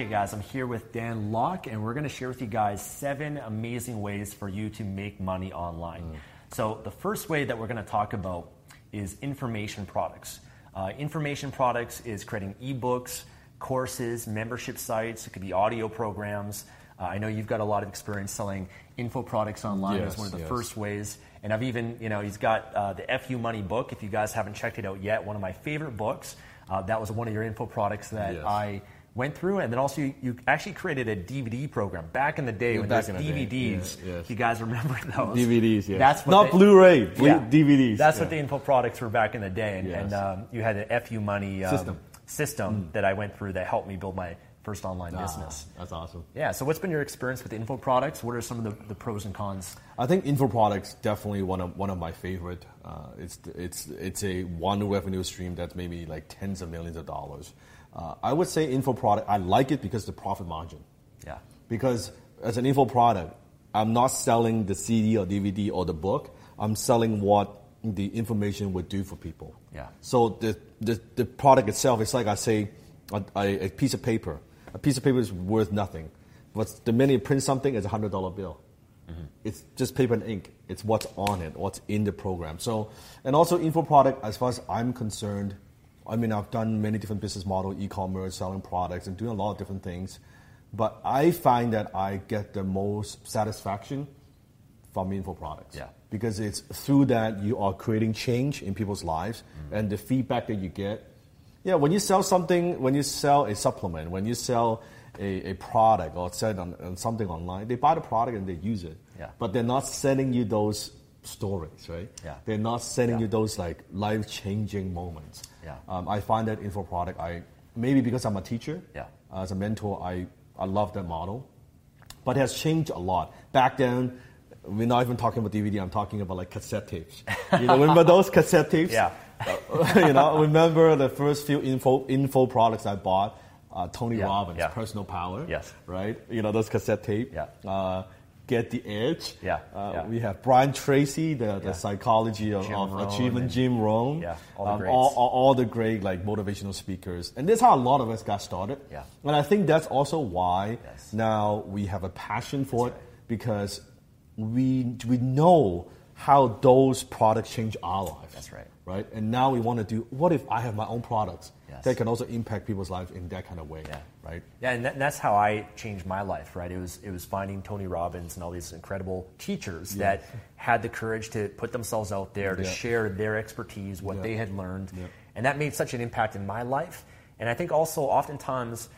Okay, guys, I'm here with Dan Lok, and we're going to share with you guys seven amazing ways for you to make money online. Mm. So, the first way that we're going to talk about is information products. Uh, information products is creating ebooks, courses, membership sites, it could be audio programs. Uh, I know you've got a lot of experience selling info products online yes, as one of the yes. first ways. And I've even, you know, he's got uh, the FU Money book. If you guys haven't checked it out yet, one of my favorite books. Uh, that was one of your info products that yes. I went through, and then also you, you, actually created a DVD program back in the day when there's DVDs. Yeah, yes. You guys remember those? DVDs, yeah. That's not Blu-ray, yeah, DVDs. That's yeah. what the info products were back in the day, and, yes. and um, you had an FU Money um, system, system mm. that I went through that helped me build my first online ah, business. That's awesome. Yeah. So, what's been your experience with info products? What are some of the, the pros and cons? I think info products definitely one of one of my favorite. Uh, it's it's it's a one revenue stream that's maybe like tens of millions of dollars. Uh, I would say info product. I like it because the profit margin. Yeah. Because as an info product, I'm not selling the CD or DVD or the book. I'm selling what the information would do for people. Yeah. So the the, the product itself is like I say, a, a, piece of paper a piece of paper is worth nothing. But the minute you print something, it's a hundred dollar bill. Mm-hmm. It's just paper and ink. It's what's on it, what's in the program. So, and also info product, as far as I'm concerned, I mean, I've done many different business model, e-commerce, selling products, and doing a lot of different things. But I find that I get the most satisfaction from meaningful products. Yeah. Because it's through that you are creating change in people's lives, mm-hmm. and the feedback that you get yeah, when you sell something, when you sell a supplement, when you sell a, a product or sell on, on something online, they buy the product and they use it. Yeah. But they're not sending you those stories, right? Yeah. They're not sending yeah. you those like life changing moments. Yeah. Um, I find that info product, I maybe because I'm a teacher, yeah. as a mentor, I, I love that model. But it has changed a lot. Back then, we're not even talking about DVD. I'm talking about like cassette tapes. You know, remember those cassette tapes? Yeah. you know, remember the first few info info products I bought. Uh, Tony yeah, Robbins, yeah. Personal Power. Yes. Right. You know those cassette tape. Yeah. Uh, Get the Edge. Yeah, uh, yeah. We have Brian Tracy, the, the psychology of, of achievement, Jim Rohn. Yeah, all the, um, all, all, all, the great like motivational speakers, and that's how a lot of us got started. Yeah, and I think that's also why yes. now we have a passion for that's it right. because we we know how those products change our lives. That's right. Right? And now we want to do what if I have my own products yes. that can also impact people's lives in that kind of way. Yeah. Right? Yeah, and, that, and, that's how I changed my life, right? It was it was finding Tony Robbins and all these incredible teachers yeah. that had the courage to put themselves out there to yeah. share their expertise, what they had learned. And that made such an impact in my life. And I think also oftentimes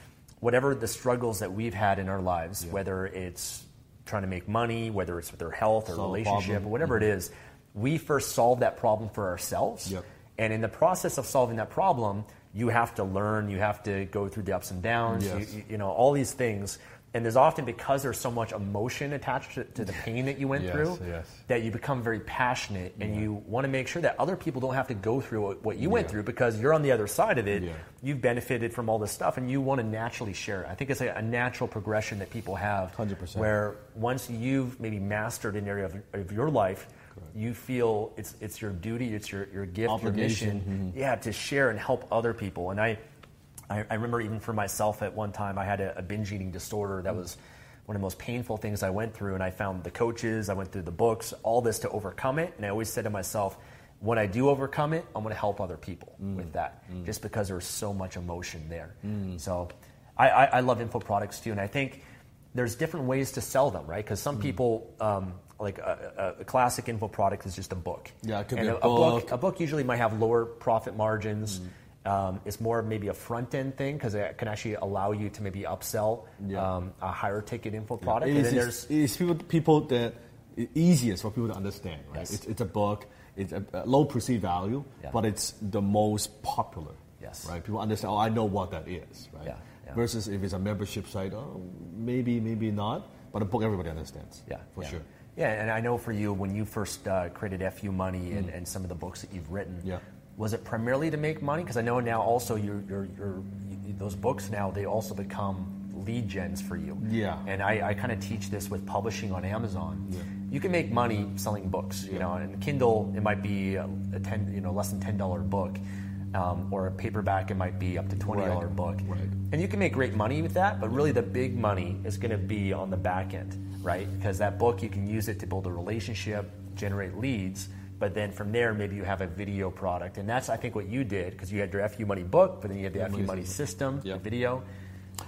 whatever the struggles that we've had in our lives, whether it's trying to make money, whether it's with their health or solve relationship or whatever mm-hmm. it is, we first solve that problem for ourselves. Yep. And in the process of solving that problem, you have to learn, you have to go through the ups and downs, yes. you, you, know, all these things. And there's often because there's so much emotion attached to, to the pain that you went yes, through yes. that you become very passionate and yeah. you want to make sure that other people don't have to go through what, what you yeah. went through because you're on the other side of it. Yeah. You've benefited from all this stuff and you want to naturally share it. I think it's a, a natural progression that people have 100%. where once you've maybe mastered an area of, of your life. You feel it's it's your duty, it's your, your gift, Obligation. your mission, mm-hmm. yeah, to share and help other people. And I, I, I, remember even for myself at one time, I had a, a binge eating disorder that was one of the most painful things I went through. And I found the coaches, I went through the books, all this to overcome it. And I always said to myself, when I do overcome it, I'm going to help other people mm. with that, mm. just because there's so much emotion there. Mm. So I, I, I, love info products too. And I think there's different ways to sell them, right? Because some mm. people, um, like a, a, classic info product is just a book. Yeah, it could and be a a, book. book. A book usually might have lower profit margins. Um, it's more maybe a front end thing because it can actually allow you to maybe upsell Yeah. um, a higher ticket info product. It and is, there's it's people, people that it easiest for people to understand, right? Yes. It's, it's a book, it's a, a low perceived value, Yeah. but it's the most popular. Yes. Right? People understand, oh, I know what that is, right? Yeah, yeah. Versus if it's a membership site, oh, maybe, maybe not, but a book everybody understands. Yeah, For yeah. sure. Yeah, and I know for you, when you first uh, created FU Money and, and some of the books that you've written, Mm. Yeah. was it primarily to make money? Because I know now also your your your you, those books now they also become lead gens for you. Yeah. And I, I kind of teach this with publishing on Amazon. Yeah. You can make money selling books, you know, and Kindle it might be a, a ten, you know, less than ten dollar book, um, or a paperback it might be up to twenty dollar Right, book. right. And you can make great money with that, but really the big money is going to be on the back end, right? Because that book, you can use it to build a relationship, generate leads, but then from there, maybe you have a video product. And that's, I think, what you did, because you had your FU Money book, but then you had the FU Money Money system, Yeah. the video.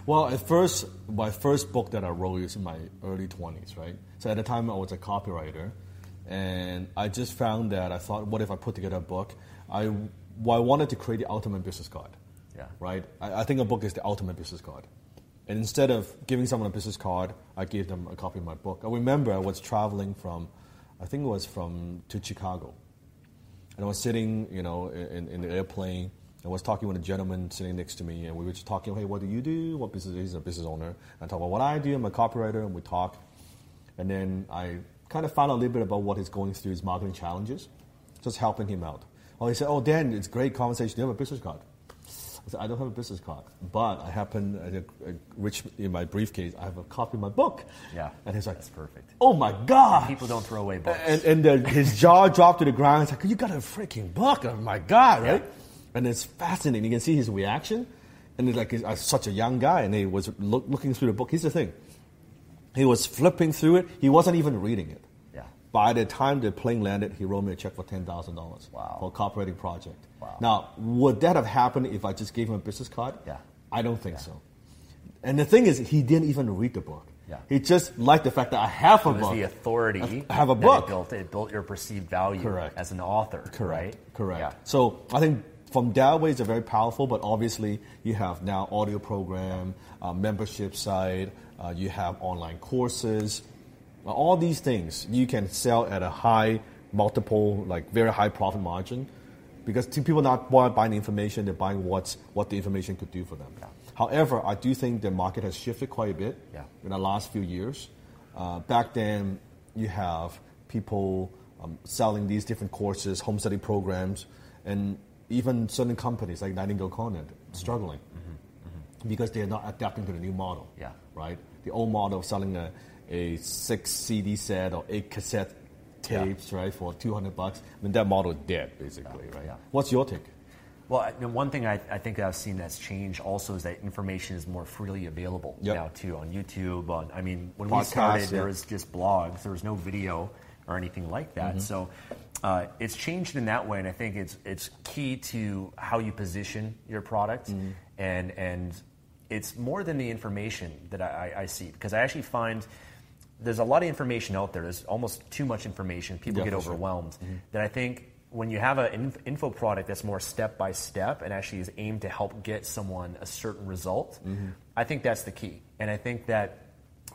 Well, at first, my first book that I wrote was in my early 20s, right? So at the time, I was a copywriter, and I just found that I thought, what if I put together a book? I, well, I wanted to create the ultimate business card, Yeah. right? I, I think a book is the ultimate business card. And instead of giving someone a business card, I gave them a copy of my book. I remember I was traveling from, I think it was from to Chicago, and I was sitting, you know, in, in the airplane. I was talking with a gentleman sitting next to me, and we were just talking. Hey, what do you do? What business? He's a business owner. I talk about what I do. I'm a copywriter, and we talk. And then I kind of found out a little bit about what he's going through, his marketing challenges, just helping him out. Oh, he said, "Oh, Dan, it's great conversation. Do you have a business card?" I said, "I don't have a business card, but I happen I, I, rich in my briefcase. I have a copy of my book." Yeah. And he's like, That's perfect. "Oh my god!" People don't throw away books. And, and the, his jaw dropped to the ground. He's like, "You got a freaking book! Oh my god!" Right? Yeah. And it's fascinating. You can see his reaction, and it's like he's uh, such a young guy, and he was look, looking through the book. Here's the thing: he was flipping through it. He wasn't even reading it. Yeah. By the time the plane landed, he wrote me a check for ten thousand dollars Wow. for a copywriting project. Wow. Now, would that have happened if I just gave him a business card? Yeah. I don't think so. And the thing is, he didn't even read the book. Yeah. He just liked the fact that I have a It was book. the authority. I have a book. It built, it built your perceived value Correct. as an author. Correct. Right? Correct. Yeah. So I think from that way, it's very powerful, but obviously you have now audio program, uh, membership site, uh, you have online courses, Uh, all these things you can sell at a high multiple, like very high profit margin, because people not bu- buying information, they're buying what's what the information could do for them. However, I do think the market has shifted quite a bit Yeah. in the last few years. Uh, back then, you have people um, selling these different courses, home study programs, and even certain companies like Nightingale Conant struggling because they're not adapting to the new model. Yeah. Right? The old model of selling a, a six CD set or eight cassette tapes, right, for 200 bucks. I mean, that model dead, basically, right? yeah. What's your take? Well, one thing I, I think I've seen that's changed also is that information is more freely available Yep. now too on YouTube. On I mean, when we Podcasts, started, there was just blogs. There was no video or anything like that. So uh, it's changed in that way, and I think it's it's key to how you position your product, and and it's more than the information that I I see because I actually find. There's a lot of information out there. There's almost too much information. People get overwhelmed. That I think when you have an inf- info product that's more step by step and actually is aimed to help get someone a certain result, Mm-hmm. I think that's the key. And I think that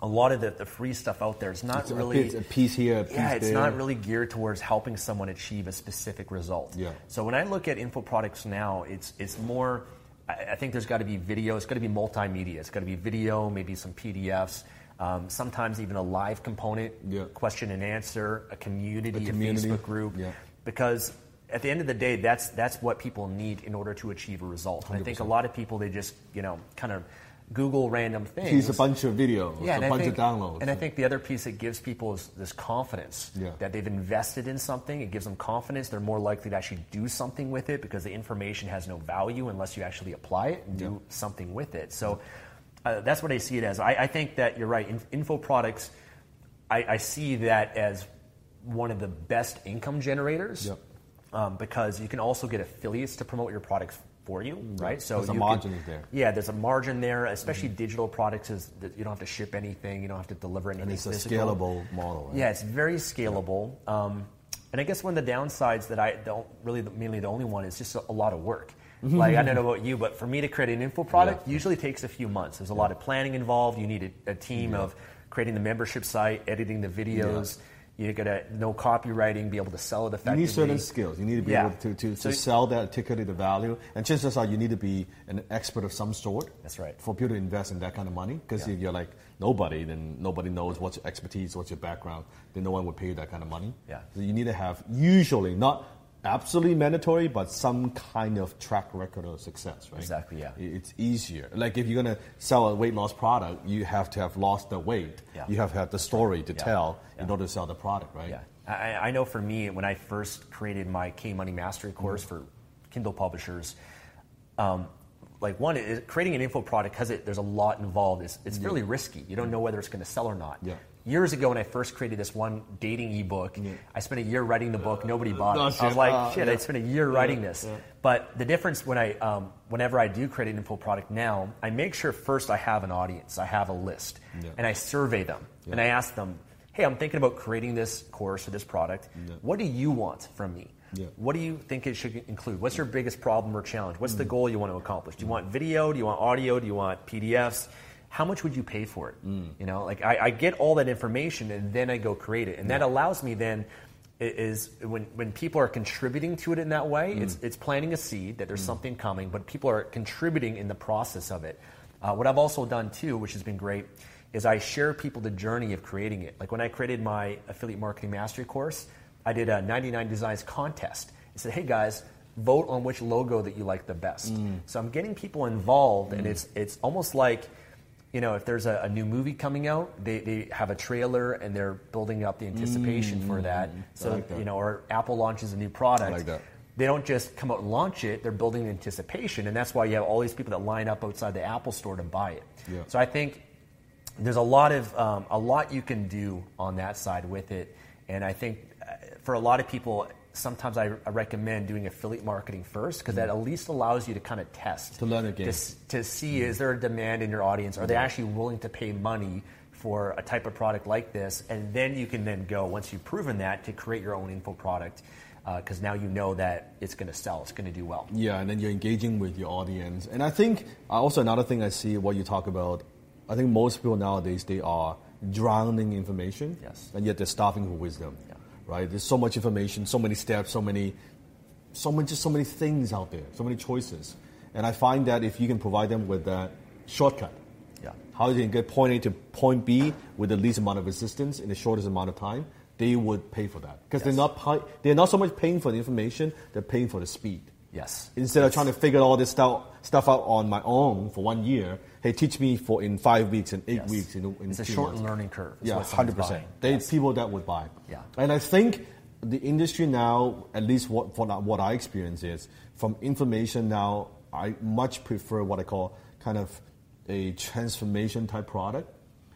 a lot of the, the free stuff out there is not It's a really bit- a piece here, a piece yeah, it's there. not really geared towards helping someone achieve a specific result. Yeah. So when I look at info products now, it's it's more. I, I think there's got to be video. It's got to be multimedia. It's got to be video, maybe some PDFs. Um, sometimes even a live component, Yeah. question and answer, a community, a, community, Facebook group, yeah. because at the end of the day, that's that's what people need in order to achieve a result. I think a lot of people they just you know kind of Google random things. He's a bunch of videos, Yeah, a bunch think, of downloads. And I think the other piece that gives people is this confidence Yeah. that they've invested in something. It gives them confidence. They're more likely to actually do something with it because the information has no value unless you actually apply it and do something with it. So uh, that's what I see it as. I, I think that you're right. In, info products, I, I see that as one of the best income generators Yep. um, because you can also get affiliates to promote your products for you, right? So the you margin can, there. Yeah, there's a margin there, especially digital products is that you don't have to ship anything, you don't have to deliver anything. And it's a scalable model, right? Yeah, it's very scalable. Um, and I guess one of the downsides that I don't really, mainly the only one is just a, a lot of work. Like I don't mm-hmm. know about you, but for me to create an info product Yeah. usually takes a few months. There's a lot of planning involved. You need a, a team of creating the membership site, editing the videos. You gotta know copywriting, be able to sell it You effectively. need certain skills. You need to be Yeah. able to, to, So- to sell that, articulate the value. And chances are you need to be an expert of some sort. That's right. For people to invest in that kind of money. Because Yeah. if you're like nobody, then nobody knows what's your expertise, what's your background, then no one would pay you that kind of money. Yeah. So you need to have, usually, not absolutely mandatory, but some kind of track record of success, right? Exactly, yeah. It's easier. Like if you're going to sell a weight loss product, you have to have lost the weight. Yeah. You have to have the story to Yeah. tell in order to sell the product, right? Yeah, I, I know for me, when I first created my K Money Mastery course for Kindle publishers, um, like one, creating an info product because there's a lot involved. It's, it's fairly risky. You don't know whether it's going to sell or not. Yeah. Years ago, when I first created this one dating ebook, I spent a year writing the book. Nobody bought it. I was like, Uh, shit, yeah. I spent a year writing this. But the difference when I, um, whenever I do create an info product now, I make sure first I have an audience, I have a list, Yeah. and I survey them, and I ask them, hey, I'm thinking about creating this course or this product. What do you want from me? Yeah. What do you think it should include? What's your biggest problem or challenge? What's the goal you want to accomplish? Do you want video? Do you want audio? Do you want PDFs? How much would you pay for it? You know, like I, I get all that information and then I go create it, and that allows me then is when, when people are contributing to it in that way, it's, mm. it's planting a seed that there's mm. something coming, but people are contributing in the process of it. Uh, what I've also done too, which has been great, is I share people the journey of creating it. Like when I created my affiliate marketing mastery course, I did a 99 designs contest. I said, hey guys, vote on which logo that you like the best. Mm. So I'm getting people involved, and it's it's almost like, you know, if there's a, a new movie coming out, they, they have a trailer and they're building up the anticipation for that. So like that. you know, or Apple launches a new product. like that. They don't just come out and launch it; they're building the anticipation, and that's why you have all these people that line up outside the Apple store to buy it. Yeah. So I think there's a lot of um, a lot you can do on that side with it, and I think uh, for a lot of people, sometimes I, I recommend doing affiliate marketing first because that at least allows you to kind of test Mm. To learn game. to, to see is there a demand in your audience? Are they actually willing to pay money for a type of product like this? And then you can then go once you've proven that to create your own info product because now you know that it's going to sell, it's going to do well. Yeah, and then you're engaging with your audience. And I think uh, also another thing I see what you talk about, I think most people nowadays they are drowning in information. Yes. And yet they're starving for wisdom. Right? There's so much information, so many steps, so many so many just so many things out there, so many choices. And I find that if you can provide them with that shortcut, Yeah. how you can get point A to point B with the least amount of resistance in the shortest amount of time, they would pay for that because Yes. they're not pi- they're not so much paying for the information, they're paying for the speed. Yes. Instead of trying to figure all this stuff stuff out on my own for one year, hey, teach me for in five weeks, in eight Yes. weeks, in, in It's a short months. learning curve. Yeah, hundred percent. There's people that would buy. Yeah. and I think the industry now, at least what what I, what I experience is from information now, I much prefer what I call kind of a transformation type product,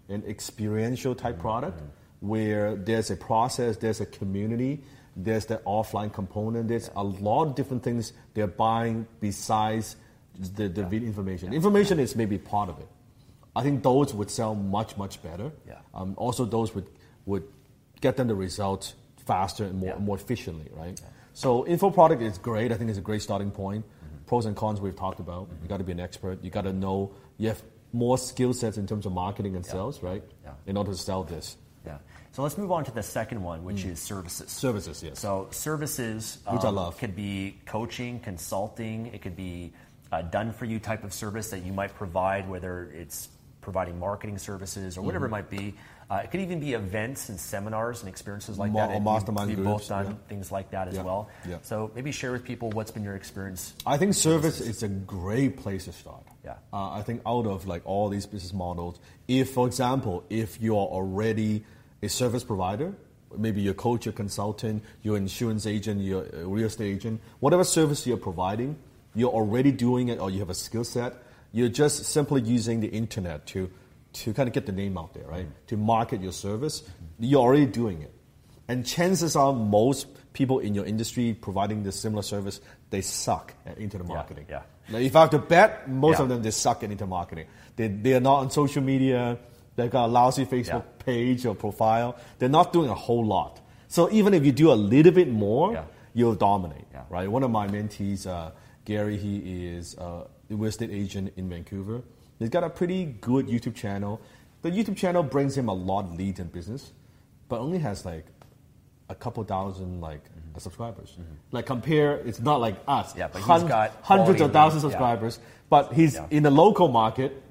an experiential type product, mm-hmm. where there's a process, there's a community, there's the offline component, there's a lot of different things they're buying besides the, the video information. Information is maybe part of it. I think those would sell much, much better. Yeah. Um, also, those would, would get them the results faster and more, Yeah. more efficiently, right? So, info product is great. I think it's a great starting point. Mm-hmm. Pros and cons we've talked about. You got to be an expert. You got to know. You have more skill sets in terms of marketing and sales, right? Yeah. In order to sell this. Yeah. So let's move on to the second one, which is services. Services, yes. So services, Which I um, love. could be coaching, consulting. It could be a done for you type of service that you might provide, whether it's providing marketing services or whatever it Mm-hmm. might be. Uh, it could even be events and seminars and experiences like Ma- that. or mastermind we've, groups, both done yeah. things like that as Yeah, well. yeah. So maybe share with people what's been your experience. I think service is a great place to start. Yeah. Uh, I think out of like all these business models, if for example, if you are already a service provider, maybe your coach, your consultant, your insurance agent, your uh, real estate agent, whatever service you're providing, you're already doing it or you have a skill set. You're just simply using the internet to to kind of get the name out there, right? To market your service. You're already doing it. And chances are most people in your industry providing this similar service, they suck at internet marketing. yeah. Now, if I have to bet, most Yeah. of them they suck at internet marketing. They, they are not on social media. They've got a lousy Facebook Yeah. page or profile. They're not doing a whole lot. So even if you do a little bit more, Yeah. you'll dominate. Yeah. Right. One of my mentees, uh, Gary, he is uh, a real estate agent in Vancouver. He's got a pretty good YouTube channel. The YouTube channel brings him a lot of leads and business, but only has like a couple thousand like Mm-hmm. subscribers. Like compare, it's not like us. Yeah, but he's Hun- got hundreds of thousands of leads, yeah. subscribers. But he's Yeah. in the local market.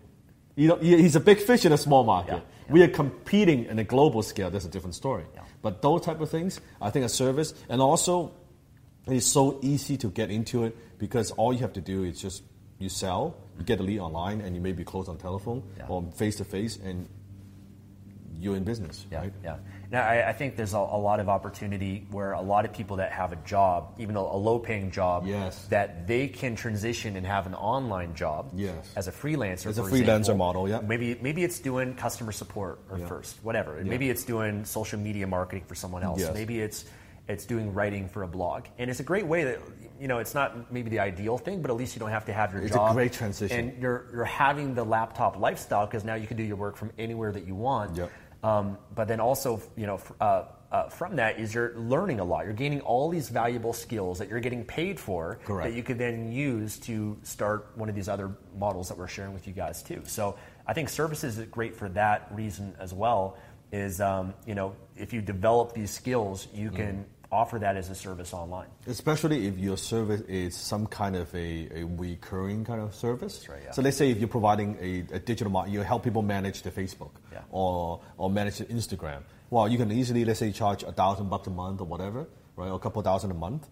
You know, he's a big fish in a small market. Yeah, We are competing in a global scale. That's a different story. But those type of things, I think, a service, and also it's so easy to get into it because all you have to do is just you sell, you get a lead online, and you maybe close on telephone Yeah. or face to face, and you're in business, Yeah, right? yeah. Now, I, I think there's a, a lot of opportunity where a lot of people that have a job, even a, a low-paying job, Yes. that they can transition and have an online job Yes. as a freelancer. As a freelancer example. model, yeah. Maybe maybe it's doing customer support or Yeah. first, whatever. Yeah. Maybe it's doing social media marketing for someone else. Yes. Maybe it's it's doing writing for a blog, and it's a great way that you know it's not maybe the ideal thing, but at least you don't have to have your It's a great transition. and you're you're having the laptop lifestyle because now you can do your work from anywhere that you want. Yep. Um, but then also, you know, uh, uh, from that is you're learning a lot. You're gaining all these valuable skills that you're getting paid for Correct. that you could then use to start one of these other models that we're sharing with you guys too. So I think services is great for that reason as well. Is um, you know, if you develop these skills, you Mm. can offer that as a service online. Especially if your service is some kind of a, a recurring kind of service. right, yeah. So let's say if you're providing a, a digital market, you help people manage their Facebook Yeah. or, or manage their Instagram. Well, you can easily, let's say, charge a thousand bucks a month or whatever, right, or a couple thousand a month.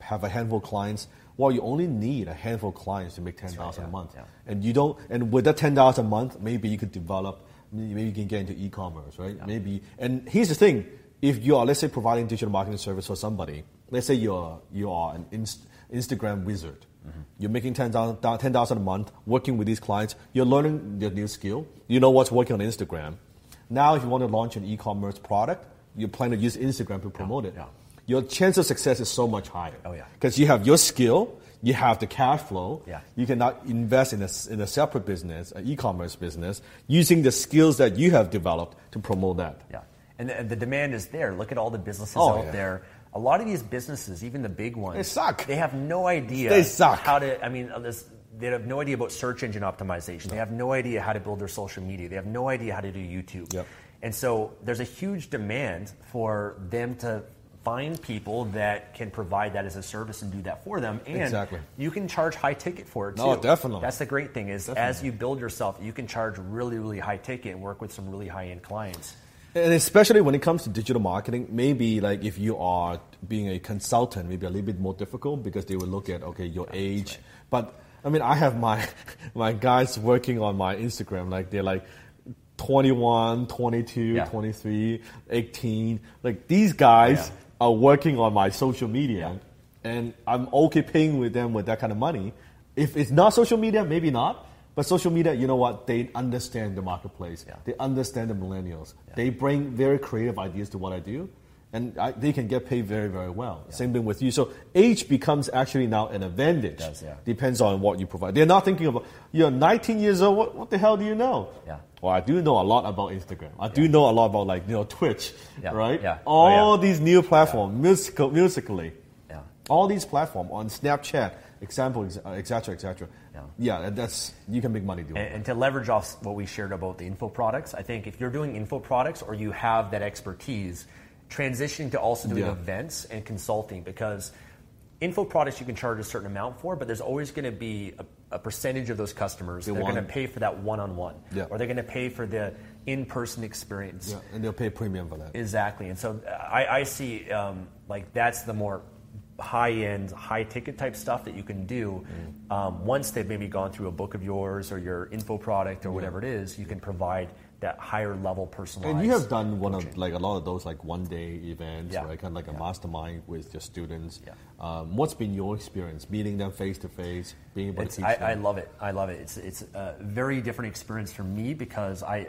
Have a handful of clients. Well, you only need a handful of clients to make ten thousand yeah, a month, yeah. and you don't. And with that ten thousand a month, maybe you could develop. Maybe you can get into e-commerce, right? Maybe. And here's the thing: if you are, let's say, providing digital marketing service for somebody, let's say you're you are an inst- Instagram wizard. Mm-hmm. You're making 10,000 10,000 a month, working with these clients. You're learning your new skill. You know what's working on Instagram. Now, if you want to launch an e-commerce product, you plan to use Instagram to promote it. yeah. Your chance of success is so much higher. Oh, yeah. Because you have your skill, you have the cash flow. Yeah. You cannot invest in a, in a separate business, an e-commerce business, using the skills that you have developed to promote that. Yeah, and the, the demand is there. Look at all the businesses Oh, out yeah. there. A lot of these businesses, even the big ones, They suck. They have no idea. They suck. How to? I mean, this, they have no idea about search engine optimization. They have no idea how to build their social media. They have no idea how to do YouTube. Yep. And so there's a huge demand for them to find people that can provide that as a service and do that for them. And Exactly. you can charge high ticket for it too. No, definitely. That's the great thing is as you build yourself, you can charge really, really high ticket and work with some really high end clients. And especially when it comes to digital marketing, maybe like if you are being a consultant, maybe a little bit more difficult because they will look at okay your age. But I mean, I have my my guys working on my Instagram, like they're like 21, 22, Yeah. 23, 18. Like these guys Yeah. are working on my social media, and I'm okay paying with them with that kind of money. If it's not social media, maybe not. But social media, you know what? They understand the marketplace. Yeah. They understand the millennials. They bring very creative ideas to what I do, and I, they can get paid very, very well. Same thing with you. So age becomes actually now an advantage. does, yeah. Depends on what you provide. They're not thinking about you're 19 years old. What, what the hell do you know? Yeah. Well, I do know a lot about Instagram. I do know a lot about like you know Twitch, Yeah. right? Yeah. Oh, All yeah. these new platforms, musical, musically, Yeah. all these platforms on Snapchat, example, etc., etc. Yeah. yeah, that's you can make money doing. And, it. and to leverage off what we shared about the info products, I think if you're doing info products or you have that expertise, transitioning to also doing Yeah. events and consulting because info products you can charge a certain amount for, but there's always going to be a, a percentage of those customers They that are going to pay for that one-on-one, Yeah. or they're going to pay for the in-person experience. Yeah, and they'll pay premium for that. Exactly, and so I, I see um, like that's the more high-end, high-ticket type stuff that you can do. Mm. Um, once they've maybe gone through a book of yours or your info product or whatever it is, you can provide that higher level personalized. And you have done one of like a lot of those like one day events, Yeah. right? Kind of like a Yeah. mastermind with your students. Yeah. Um, what's been your experience meeting them face to face, being able It's, to teach I, them? I love it. I love it. It's it's a very different experience for me because I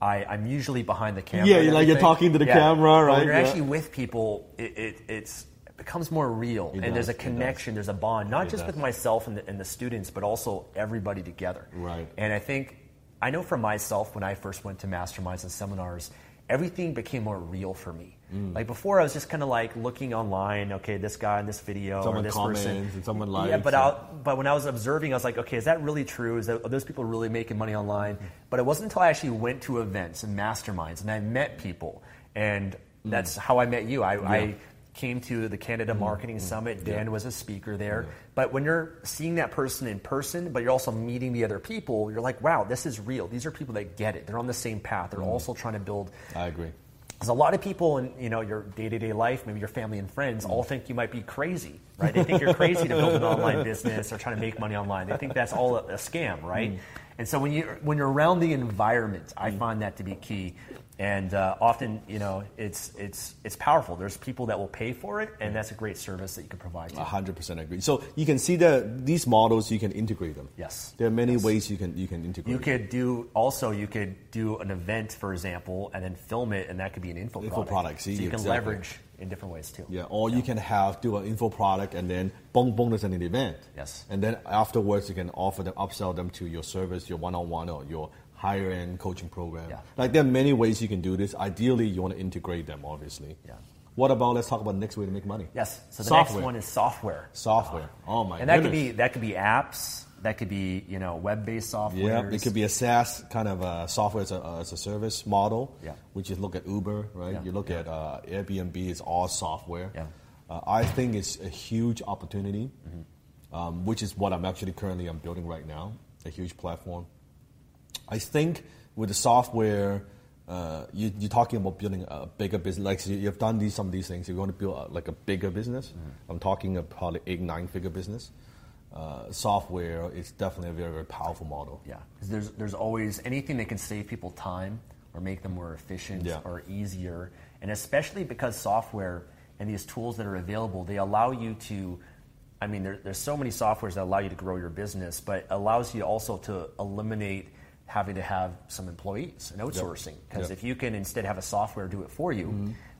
I, I'm usually behind the camera. Yeah, like you're talking to the Yeah. camera, right? When you're Yeah. actually with people, it, it, it's, it becomes more real, and does, there's a connection, there's a bond, not It just does. with myself and the, and the students, but also everybody together. Right. And I think I know for myself when I first went to masterminds and seminars, everything became more real for me. Mm. Like before, I was just kind of like looking online. Okay, this guy in this video Someone or this comments person. and someone Yeah, likes but and- I, but when I was observing, I was like, okay, is that really true? Is that, are those people really making money online? But it wasn't until I actually went to events and masterminds and I met people, and that's how I met you. I, I came to the Canada mm-hmm. Marketing mm-hmm. Summit. Dan was a speaker there. But when you're seeing that person in person, but you're also meeting the other people, you're like, wow, this is real. These are people that get it. They're on the same path. They're mm-hmm. also trying to build I agree. because a lot of people in you know your day-to-day life, maybe your family and friends, all mm. think you might be crazy, right? They think you're crazy to build an online business or trying to make money online. They think that's all a, a scam, right? Mm. And so when you when you're around the environment, I mm. find that to be key. And uh, often, you know, it's it's it's powerful. There's people that will pay for it, and that's a great service that you can provide. To. hundred percent agree. So you can see that these models you can integrate them. Yes. There are many ways you can you can integrate. You could do also you could do an event, for example, and then film it, and that could be an info, Info product, see, so you can leverage in different ways too. Yeah, or you can have do an info product and then boom bonus in an event. Yes. And then afterwards you can offer them upsell them to your service, your one on one or your higher end coaching program. Yeah. Like there are many ways you can do this. Ideally you want to integrate them obviously. Yeah. What about let's talk about the next way to make money? Yes. So the Software. next one is software. Software. Oh my and that could be that could be apps, that could be you know web-based software. Yeah, it could be a SaaS kind of a software as a, as a service model. Yeah. Which is look at Uber, right? Yeah. You look at uh, Airbnb, it's all software. Yeah. Uh, I think it's a huge opportunity, Mm-hmm. um, which is what I'm actually currently I'm building right now, a huge platform. I think with the software, uh, you, you're talking about building a bigger business. Like you- you've done these some of these things. You want to build a, like a bigger business. Mm-hmm. I'm talking a probably eight nine figure business. Uh, software is definitely a very very powerful model. Yeah, there's there's always anything that can save people time or make them more efficient Yeah. or easier, and especially because software and these tools that are available, they allow you to. I mean, there, there's so many softwares that allow you to grow your business, but allows you also to eliminate having to have some employees and outsourcing. Because Yep. if you can instead have a software do it for you,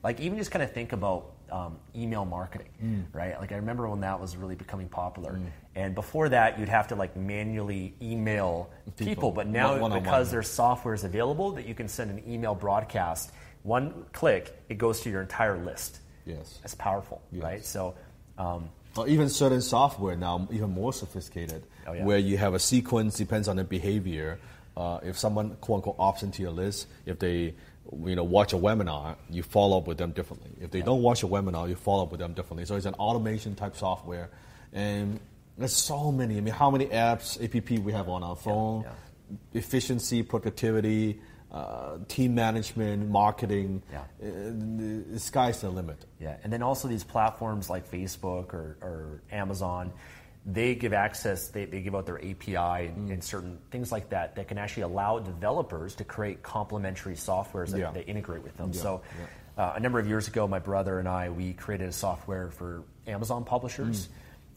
like even just kind of think about um, email marketing, right? Like I remember when that was really becoming popular, and before that you'd have to like manually email people, People. but now One- one-on-one. because there's softwares available that you can send an email broadcast, one click it goes to your entire list. Yes. That's powerful, Yes. right? So. Um, Or even certain software now, even more sophisticated, Oh, yeah. where you have a sequence depends on the behavior. Uh, if someone quote unquote opts into your list, if they you know watch a webinar, you follow up with them differently. If they don't watch a webinar, you follow up with them differently. So it's an automation type software, and there's so many. I mean, how many apps, app we have on our phone? yeah. Efficiency, productivity, uh, team management, marketing. Yeah. Uh, the, the sky's the limit. Yeah, and then also these platforms like Facebook or, or Amazon, they give access, they, they give out their API and, and certain things like that that can actually allow developers to create complementary softwares that Yeah. they integrate with them. Yeah, So uh, a number of years ago, my brother and I, we created a software for Amazon publishers.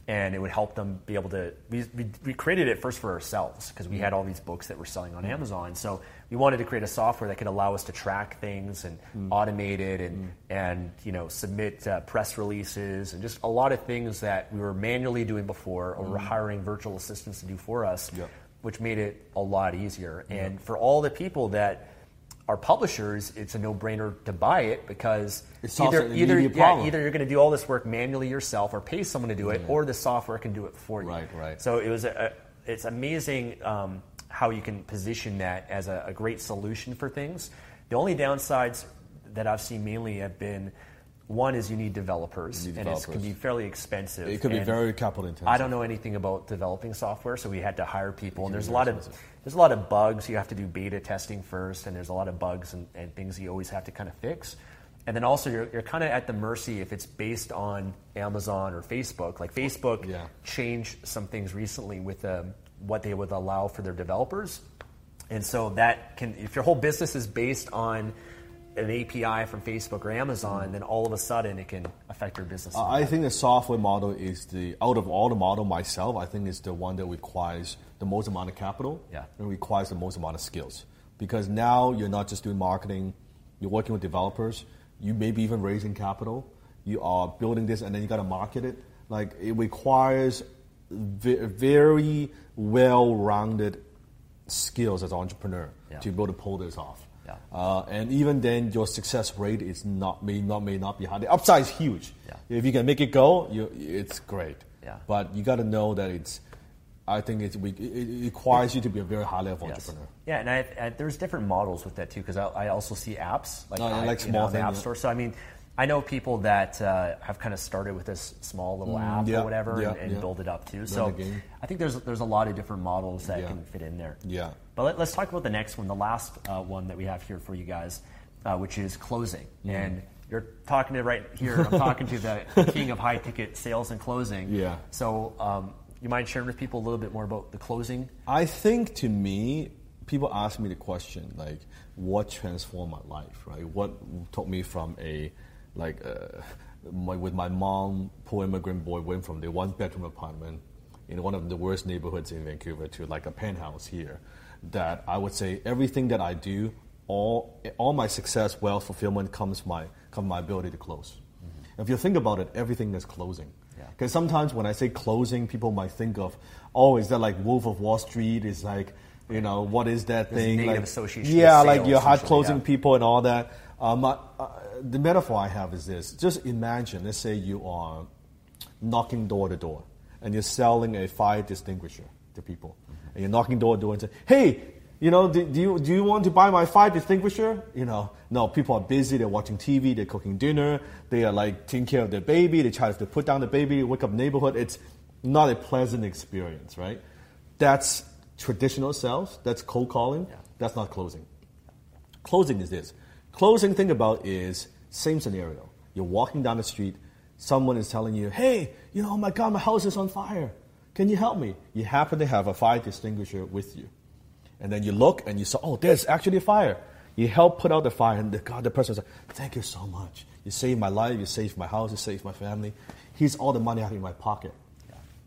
And it would help them be able to. We, we, we created it first for ourselves because we had all these books that were selling on mm. Amazon. So we wanted to create a software that could allow us to track things and mm. automate it and mm. and you know submit uh, press releases and just a lot of things that we were manually doing before or were hiring virtual assistants to do for us, Yep. which made it a lot easier. And for all the people that are publishers, it's a no-brainer to buy it because It solves either either yeah, either you're going to do all this work manually yourself or pay someone to do it, or the software can do it for you. Right, right. So it was a, a it's amazing um, how you can position that as a, a great solution for things. The only downsides that I've seen mainly have been one is you need developers, You need and it can be fairly expensive. It could be very capital intensive. I don't know anything about developing software, so we had to hire people. And there's a lot very of there's a lot of bugs. You have to do beta testing first, and there's a lot of bugs and, and things you always have to kind of fix. And then also you're, you're kind of at the mercy if it's based on Amazon or Facebook. Like Facebook Yeah. changed some things recently with um, what they would allow for their developers, and so that can if your whole business is based on an API from Facebook or Amazon, then all of a sudden it can affect your business. I think the software model is the out of all the model myself. I think it's the one that requires the most amount of capital Yeah. and requires the most amount of skills. because now you're not just doing marketing, you're working with developers, you may be even raising capital, you are building this, and then you got to market it. Like it requires very well-rounded skills as an entrepreneur Yeah. to be able to pull this off. Yeah. Uh, and even then, your success rate is not may not may not be high. The upside is huge. Yeah. If you can make it go, you, it's great. Yeah. But you got to know that it's. I think it's, it, it requires you to be a very high level Yes. entrepreneur. Yeah, and I, I, there's different models with that too, because I, I also see apps like, Oh, I- like small know, the app store. So I mean, I know people that uh, have kind of started with this small little app Mm, yeah, or whatever yeah, and, and yeah. build it up too. So. I think there's there's a lot of different models that can fit in there. Yeah. But let, us talk about the next one, the last uh, one that we have here for you guys, uh, which is closing. Mm. And you're talking to right here. I'm talking to the king of high ticket sales and closing. Yeah. So um, you mind sharing with people a little bit more about the closing? I think to me, people ask me the question like, what transformed my life, right? What took me from a like uh, my, with my mom, poor immigrant boy, went from the one bedroom apartment in one of the worst neighborhoods in Vancouver to like a penthouse here. That I would say everything that I do, all all my success, wealth, fulfillment comes my come my ability to close. If you think about it, everything is closing. Yeah. Because sometimes when I say closing, people might think of, oh, is that like Wolf of Wall Street? Is like, you know, what is that There's thing? like, association Yeah, like you're hard closing yeah. people and all that. Um, uh, the metaphor I have is this: just imagine, let's say you are knocking door to door, and you're selling a fire extinguisher to people, and you're knocking door to door and say, "Hey, you know, do, do you do you want to buy my fire extinguisher?" You know, no, people are busy. They're watching TV. They're cooking dinner. They are like taking care of their baby. They try to put down the baby, wake up neighborhood. It's not a pleasant experience, right? That's traditional sales. That's cold calling. That's not closing. Closing is this. Closing, thing about is same scenario. You're walking down the street, someone is telling you, hey, you know, oh my God, my house is on fire. Can you help me? You happen to have a fire extinguisher with you. And then you look and you say, oh, there's actually a fire. You help put out the fire, and the, God, the person says, thank you so much. You saved my life, you saved my house, you saved my family. Here's all the money I have in my pocket.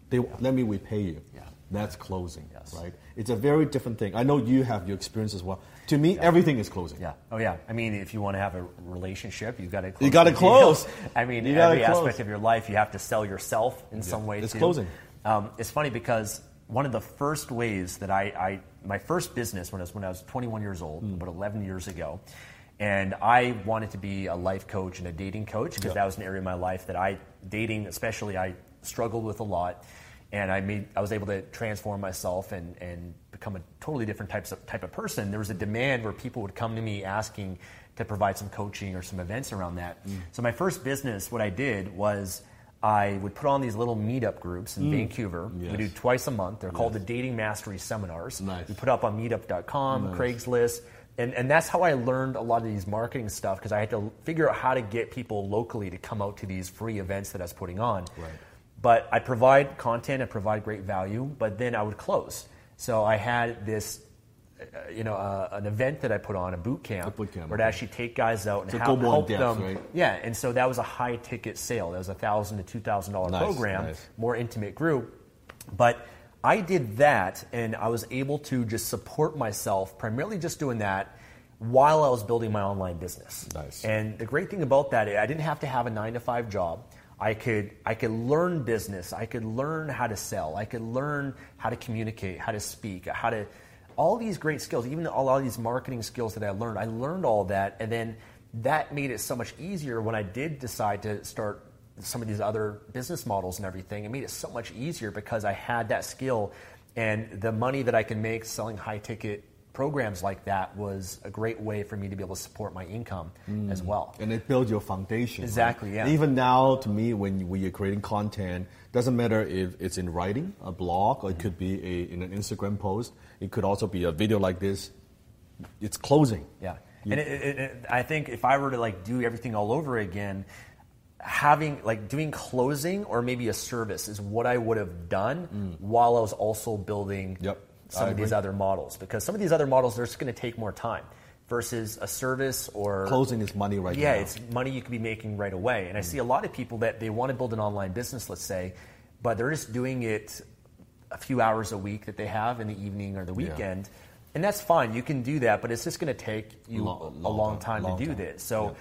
They, Let me repay you. Yeah. That's closing, Yes. right? It's a very different thing. I know you have your experience as well. To me, everything is closing. Yeah. Oh, yeah. I mean, if you want to have a relationship, you've got to. Close You the deal. close. I mean, every close. aspect of your life, you have to sell yourself in some way. It's too. closing. Um, it's funny because one of the first ways that I, I my first business when I was when I was 21 years old, Hmm. about 11 years ago, and I wanted to be a life coach and a dating coach because Yeah. that was an area of my life that I dating especially I struggled with a lot. And I made, I was able to transform myself and, and become a totally different types of, type of person. There was a demand where people would come to me asking to provide some coaching or some events around that. Mm. So my first business, what I did was I would put on these little meetup groups in Vancouver. We Mm. Do twice a month. They're called the Dating Mastery Seminars. Nice. We put up on meetup.com, Craigslist. And, and that's how I learned a lot of these marketing stuff because I had to figure out how to get people locally to come out to these free events that I was putting on. Right. But I provide content, I provide great value, but then I would close. So I had this, uh, you know, uh, an event that I put on, a boot camp, A boot camp, where to actually take guys out and So help, go more in help depth, them. right? Yeah, and so that was a high ticket sale. That was a thousand to two thousand dollar Nice, program, nice. more intimate group. But I did that, and I was able to just support myself, primarily just doing that while I was building my online business. Nice. And the great thing about that, I didn't have to have a nine to five job. I could I could learn business. I could learn how to sell. I could learn how to communicate, how to speak, how to all these great skills, even all, all these marketing skills that I learned. I learned all that, and then that made it so much easier when I did decide to start some of these other business models and everything. It made it so much easier because I had that skill, and the money that I can make selling high ticket programs like that was a great way for me to be able to support my income as well. and it builds your foundation. right? Exactly, yeah. Even now, to me, when when you're creating content, doesn't matter if it's in writing, a blog, or it could be a, in an Instagram post. It could also be a video like this. It's closing. Yeah, You- and it, it, it, I think if I were to like do everything all over again, having like doing closing or maybe a service is what I would have done while I was also building Mm. Yep, some of these other models because some of these other models they're just going to take more time versus a service or Closing is money right yeah, now. Mm. it's money you could be making right away. And I see a lot of people that they want to build an online business, let's say, but they're just doing it a few hours a week that they have in the evening or the weekend. And that's fine. You can do that, but it's just going to take you Long- a long long time, long to do time. this. So Yeah.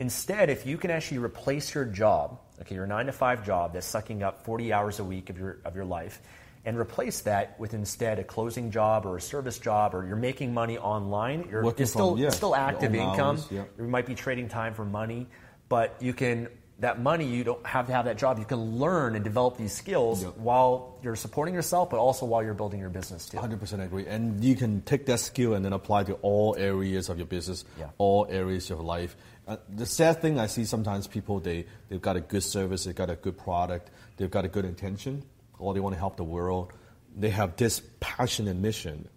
instead, if you can actually replace your job, okay, your nine to five job that's sucking up 40 hours a week of your, of your life, and replace that with instead a closing job or a service job, or you're making money online, you're it's still, from- yeah, it's still active income. hours, yeah. You might be trading time for money, but you can that money you don't have to have that job. You can learn and develop these skills while you're supporting yourself, but also while you're building your business too. 100% agree. And you can take that skill and then apply to all areas of your business, Yeah. all areas of life. Uh, the sad thing I see sometimes people, they, they've got a good service, they've got a good product, they've got a good intention, or they want to help the world. They have this passion and mission,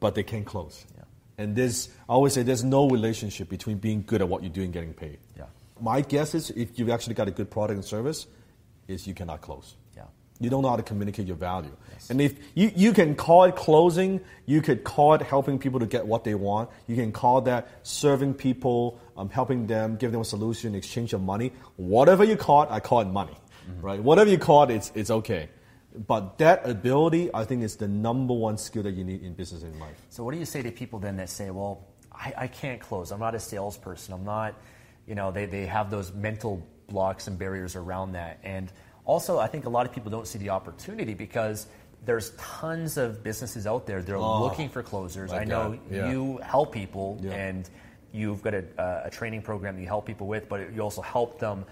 but they can't close. Yeah. And there's, I always say there's no relationship between being good at what you do and getting paid. Yeah. My guess is if you've actually got a good product and service, is you cannot close. Yeah. You don't know how to communicate your value. And if you, you can call it closing, you could call it helping people to get what they want. You can call that serving people, um, helping them, giving them a solution, exchange of money. Whatever you call it, I call it money, right? Whatever you call it, it's, it's okay. But that ability, I think, is the number one skill that you need in business and life. So what do you say to people then that say, well, I, I can't close. I'm not a salesperson. I'm not, you know, they, they have those mental blocks and barriers around that. And also, I think a lot of people don't see the opportunity because there's tons of businesses out there. They're oh, looking for closers. I know yeah. you help people Yeah. and you've got a, a training program that you help people with, but you also help them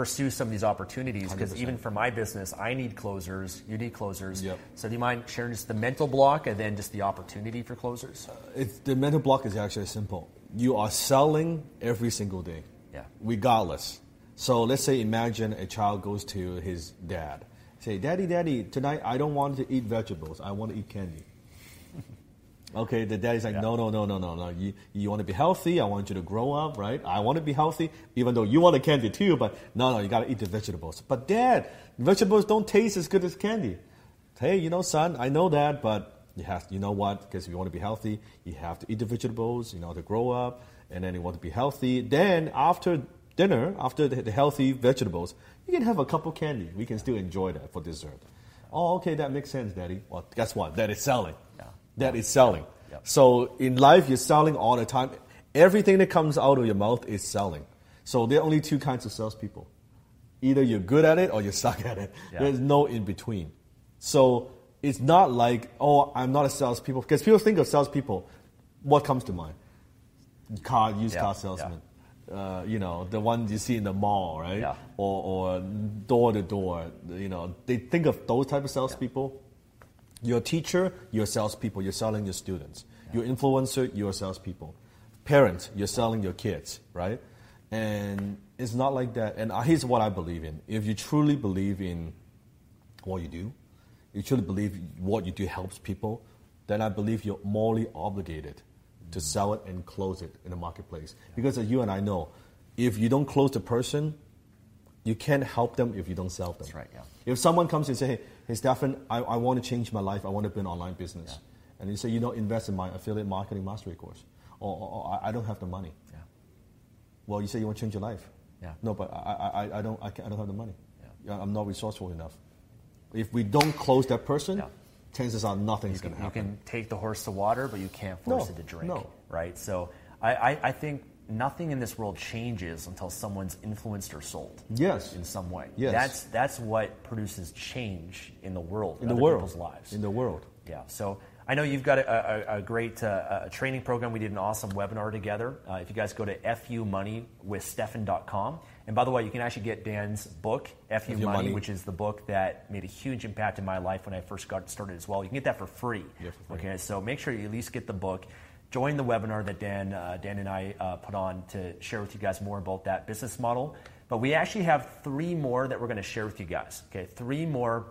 pursue some of these opportunities because even for my business, I need closers, you need closers. Yep. So do you mind sharing just the mental block and then just the opportunity for closers? Uh, it's, the mental block is actually simple. You are selling every single day, Yeah. regardless. So let's say, imagine a child goes to his dad, say, "Daddy, Daddy, tonight I don't want to eat vegetables. I want to eat candy." Okay, the daddy's like, Yeah. "No, no, no, no, no, no. You you want to be healthy. I want you to grow up, right? I want to be healthy, even though you want the candy too. But no, no, you got to eat the vegetables. But Dad, vegetables don't taste as good as candy. Hey, you know, son, I know that, but you have, you know what? Because if you want to be healthy, you have to eat the vegetables, you know, to grow up, and then you want to be healthy. Then after dinner, after the, the healthy vegetables, you can have a cup of candy. We can still enjoy that for dessert. Oh, okay, that makes sense, Daddy. Well, guess what? That is selling. Yeah. That is selling. Yeah. So in life, you're selling all the time. Everything that comes out of your mouth is selling. So there are only two kinds of salespeople. Either you're good at it or you suck at it. Yeah. There's no in between. So it's not like, oh, I'm not a salespeople. Because people think of salespeople, what comes to mind? Car, used Yeah, car yeah. salesman. Uh, you know, the one you see in the mall, right? Yeah. Or, or door to door. You know, they think of those type of salespeople. You're teacher, you're salespeople, you're selling your students. You're influencer, you're salespeople. Parents, you're selling your kids, right? And it's not like that. And here's what I believe in. If you truly believe in what you do, you truly believe what you do helps people, then I believe you're morally obligated to mm. sell it and close it in the marketplace. Because as you and I know, if you don't close the person, you can't help them if you don't sell them. That's right, yeah. If someone comes and say, hey, hey Stefan, I, I want to change my life, I want to build an online business. And you say, you know, invest in my affiliate marketing mastery course. Or, or, or, I don't have the money. Yeah. Well, you say you want to change your life. Yeah. No, but I, I, I, don't, I, can't, I don't have the money. Yeah. I'm not resourceful enough. If we don't close that person, Yeah. chances are nothing's going to happen. you can take the horse to water, but you can't force No, it to drink. no. Right? So I, I, I think nothing in this world changes until someone's influenced or sold. Yes. In some way. Yes. That's that's what produces change in the world, in the other world. people's lives. In the world. Yeah. So I know you've got a, a, a great uh, a training program. We did an awesome webinar together. Uh, if you guys go to fumoneywithstefan.com, and by the way, you can actually get Dan's book, FU, FU Money, Money. which is the book that made a huge impact in my life when I first got started as well. You can get that for free. Yeah, for free. Okay. So make sure you at least get the book. Join the webinar that Dan, uh, Dan and I uh, put on to share with you guys more about that business model. But we actually have three more that we're going to share with you guys. Okay, three more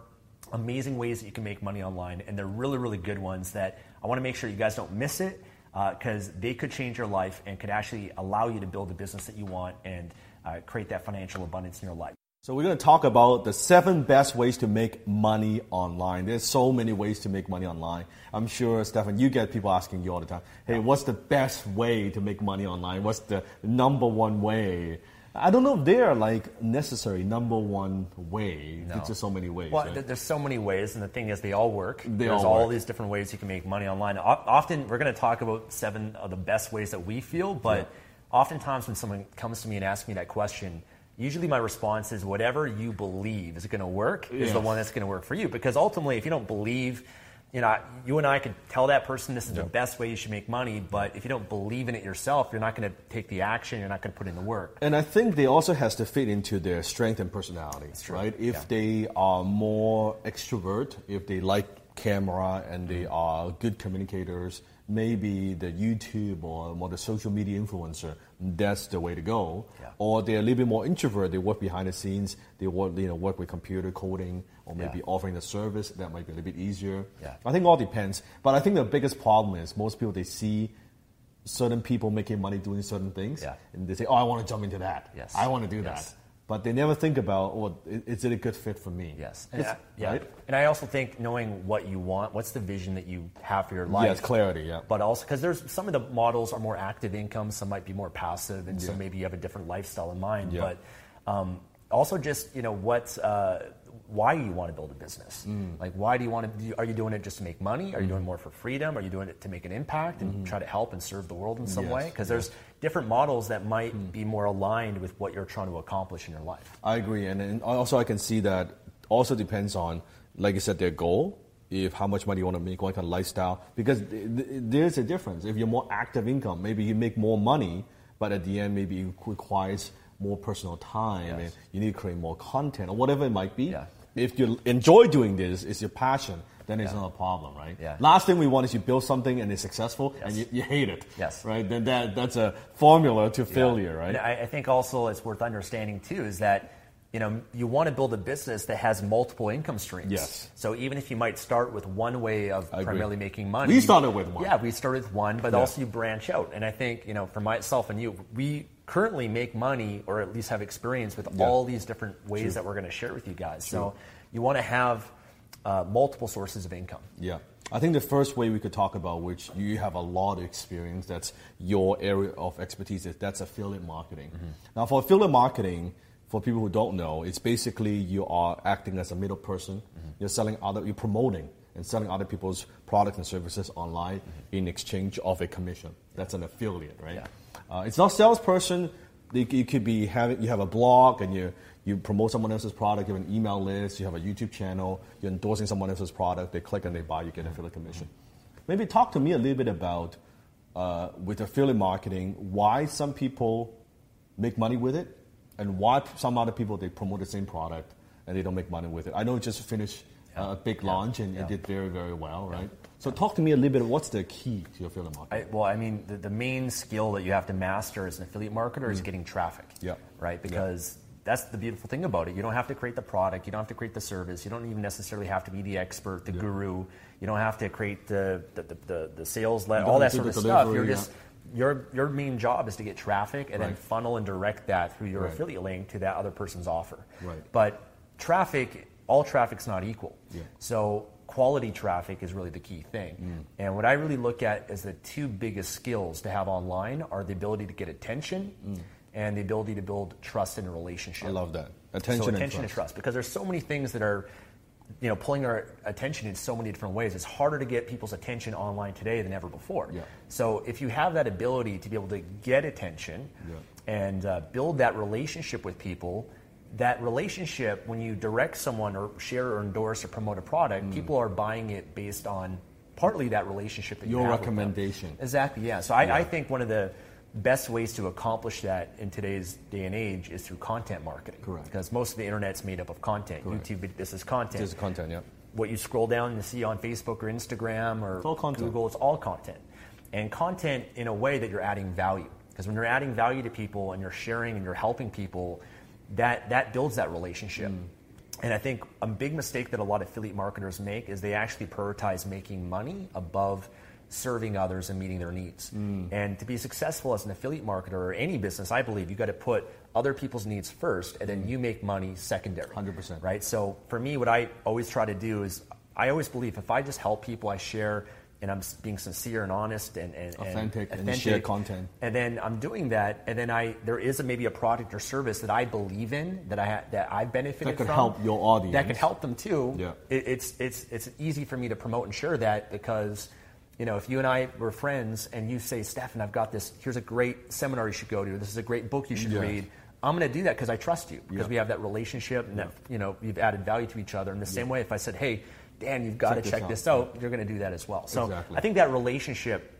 amazing ways that you can make money online, and they're really, really good ones that I want to make sure you guys don't miss it because they could change your life and could actually allow you to build the business that you want and uh, create that financial abundance in your life. So we're going to talk about the seven best ways to make money online. There's so many ways to make money online. I'm sure, Stefan, you get people asking you all the time, hey, what's the best way to make money online? What's the number one way? I don't know if they're like necessary number one way. No. There's just so many ways. Well, right? there's so many ways, and the thing is, they all work. They there's all all these different ways you can make money online. Often, we're going to talk about seven of the best ways that we feel, but Yeah. oftentimes when someone comes to me and asks me that question, usually my response is whatever you believe is going to work is the one that's going to work for you. Because ultimately, if you don't believe, you know, you and I could tell that person this is the best way you should make money, but if you don't believe in it yourself, you're not going to take the action. You're not going to put in the work. And I think they also has to fit into their strength and personality, true. right? If Yeah. they are more extrovert, if they like camera and they Mm-hmm. are good communicators, maybe the YouTube or more the social media influencer, that's the way to go. Yeah. Or they're a little bit more introvert, they work behind the scenes, they work, you know, work with computer coding or maybe Yeah. offering the service, that might be a little bit easier. Yeah. I think all depends. But I think the biggest problem is most people, they see certain people making money doing certain things, and they say, "Oh, I want to jump into that. Yes. I want to do Yes. that." But they never think about, well, is it a good fit for me?" Yes. And It's- I, yeah. Right? And I also think knowing what you want, what's the vision that you have for your life. Yes, clarity. Yeah. But also, because there's some of the models are more active income, some might be more passive, and so maybe you have a different lifestyle in mind. Yeah. But um, also, just you know, what, uh, why you want to build a business? Mm. Like, why do you want to? Do, are you doing it just to make money? Are you doing more for freedom? Are you doing it to make an impact and try to help and serve the world in some Mm-hmm. Yes, way? Because there's different models that might hmm. be more aligned with what you're trying to accomplish in your life. I agree, and, and also I can see that also depends on, like you said, their goal. If how much money you want to make, what kind of lifestyle, because th- th- there's a difference. If you're more active income, maybe you make more money, but at the end maybe it requires more personal time, Yes. and you need to create more content or whatever it might be. Yeah. If you enjoy doing this, it's your passion, then it's Yeah. not a problem, right? Yeah. Last thing we want is you build something and it's successful and you, you hate it. Yes. Right? Then that that's a formula to failure, right? And I, I think also it's worth understanding too is that you know you want to build a business that has multiple income streams. Yes. So even if you might start with one way of I agree. primarily making money, We started with one. Yeah, we started with one, but Yeah. also you branch out. And I think you know for myself and you, we currently make money or at least have experience with Yeah. all these different ways that we're going to share with you guys. So you want to have uh, multiple sources of income. Yeah. I think the first way we could talk about, which you have a lot of experience, that's your area of expertise, is that's affiliate marketing. Mm-hmm. Now, for affiliate marketing, for people who don't know, it's basically you are acting as a middle person. Mm-hmm. You're selling other, you're promoting and selling other people's products and services online mm-hmm. in exchange of a commission. That's an affiliate, right? Yeah. Uh, it's not a salesperson. You, could be having you have a blog and you you promote someone else's product. You have an email list. You have a YouTube channel. You're endorsing someone else's product. They click and they buy. You get affiliate commission. Maybe talk to me a little bit about uh, with affiliate marketing why some people make money with it and why some other people they promote the same product and they don't make money with it. I know it just finished uh, a big launch and Yeah. it did very very well, right? So talk to me a little bit. What's the key to your affiliate marketing? I, well, I mean, the, the main skill that you have to master as an affiliate marketer is getting traffic. Mm. Yeah. Right? Because that's the beautiful thing about it. You don't have to create the product, you don't have to create the service, you don't even necessarily have to be the expert, the guru. You don't have to create the, the, the, the, the sales letter, all that sort of stuff. You're yeah. just. Your, your main job is to get traffic and then funnel and direct that through your Right. affiliate link to that other person's offer. Right. But traffic, all traffic's not equal. Yeah. So quality traffic is really the key thing. Mm. And what I really look at as the two biggest skills to have online are the ability to get attention and the ability to build trust in a relationship. Mm. I love that. Attention so and attention trust. trust because there's so many things that are you know pulling our attention in so many different ways. It's harder to get people's attention online today than ever before. Yeah. So if you have that ability to be able to get attention Yeah. and uh, build that relationship with people, that relationship when you direct someone or share or endorse or promote a product, Mm. people are buying it based on partly that relationship that you Your them. recommendation. Exactly. Yeah. So I, I think one of the best ways to accomplish that in today's day and age is through content marketing. Correct. Because most of the internet's made up of content. Correct. YouTube, this is content. This is content, yeah. What you scroll down and see on Facebook or Instagram or It's. Google, it's all content. And content in a way that you're adding value. Because when you're adding value to people and you're sharing and you're helping people, that, that builds that relationship. Mm. And I think a big mistake that a lot of affiliate marketers make is they actually prioritize making money above serving others and meeting their needs. Mm. And to be successful as an affiliate marketer or any business, I believe you got to put other people's needs first and then you make money secondary. 100%. Right? So for me, what I always try to do is I always believe if I just help people, I share and I'm being sincere and honest and, and and Authentic and share content. and then I'm doing that, and then I there is a, maybe a product or service that I believe in that I ha- that I benefited That could from help your audience. that could help them too. Yeah. It, it's it's it's easy for me to promote and share that because. You know, if you and I were friends and you say, Stefan, I've got this, here's a great seminar you should go to, this is a great book you should Yes. read, I'm going to do that because I trust you, because Yeah. we have that relationship and that, you know, you've added value to each other. In the same way, if I said, hey, Dan, you've got Check to this check out. this out, you're going to do that as well. So Exactly. I think that relationship,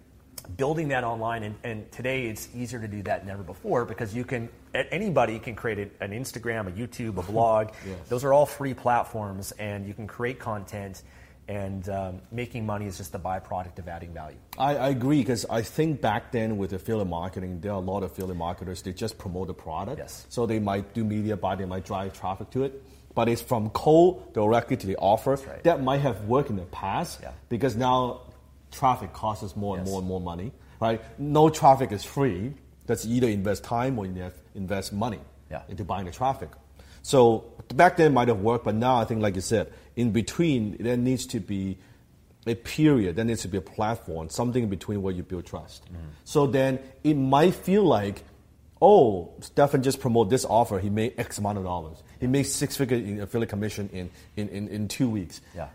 building that online, and, and today it's easier to do that than ever before because you can, anybody can create an Instagram, a YouTube, a blog. Yes. Those are all free platforms, and you can create content. And um, making money is just the byproduct of adding value. I, I agree because I think back then with affiliate marketing, there are a lot of affiliate marketers. They just promote the product. Yes. So they might do media buy, they might drive traffic to it, but it's from cold directly to the offer. right. That might have worked in the past Yeah. because now traffic costs us more and Yes. more and more money. Right? No traffic is free. That's either invest time or invest money Yeah. into buying the traffic. So back then it might have worked, but now I think, like you said, in between there needs to be a period. There needs to be a platform, something in between where you build trust. Mm-hmm. So then it might feel like, oh, Stefan just promote this offer. He made X amount of dollars. He made six figure in affiliate commission in, in, in, in two weeks. Yeah.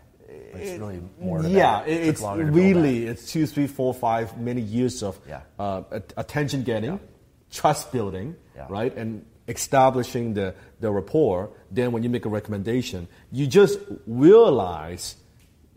But it's really more yeah, that. it- It it's to really it's two, three, four, five, many years of Yeah. uh, attention getting, trust building, Yeah. right, and establishing the the rapport. Then when you make a recommendation, you just realize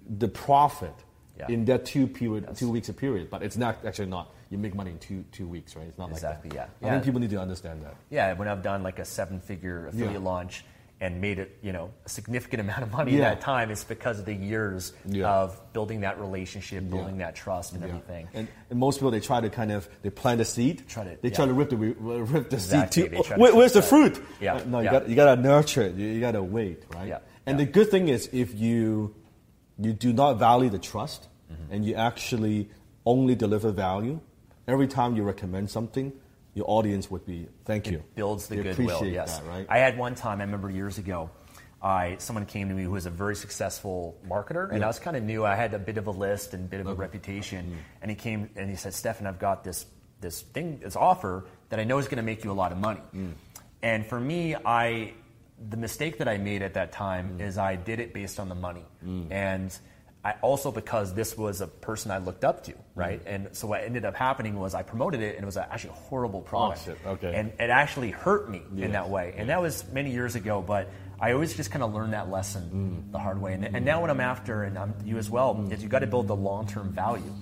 the profit Yeah. in that two period, two weeks of period. But it's not actually not. You make money in two two weeks, right? It's not Exactly, like that. yeah. I think people need to understand that. Yeah, when I've done like a seven-figure affiliate Yeah. launch and made it, you know, a significant amount of money Yeah. in that time, it's because of the years Yeah. of building that relationship, building Yeah. that trust, and Yeah. everything. And, and most people they try to kind of they plant a seed. Try to- they yeah. try to rip the rip the Exactly, seed they too. try to Where, where's the fruit? Yeah, Uh, no, you yeah. got you got to nurture it. You, you got to wait, right? Yeah, And yeah. the good thing is if you you do not value the trust Mm-hmm. and you actually only deliver value, every time you recommend something, your audience would be thank you. builds the They goodwill. Yes, that, right? I had one time. I remember years ago. I someone came to me who was a very successful marketer, and Yeah. I was kind of new. I had a bit of a list and a bit of a reputation, Mm. and he came and he said, "Stefan, I've got this this thing, this offer that I know is going to make you a lot of money." Mm. And for me, I the mistake that I made at that time Mm. is I did it based on the money, and I also because this was a person I looked up to, right? Mm. And so what ended up happening was I promoted it, and it was actually a horrible product. shit. Okay. And it actually hurt me in that way. And that was many years ago, but I always just kind of learned that lesson Mm. the hard way. And, and now what I'm after, and I'm, you as well, is you've got to build the long-term value,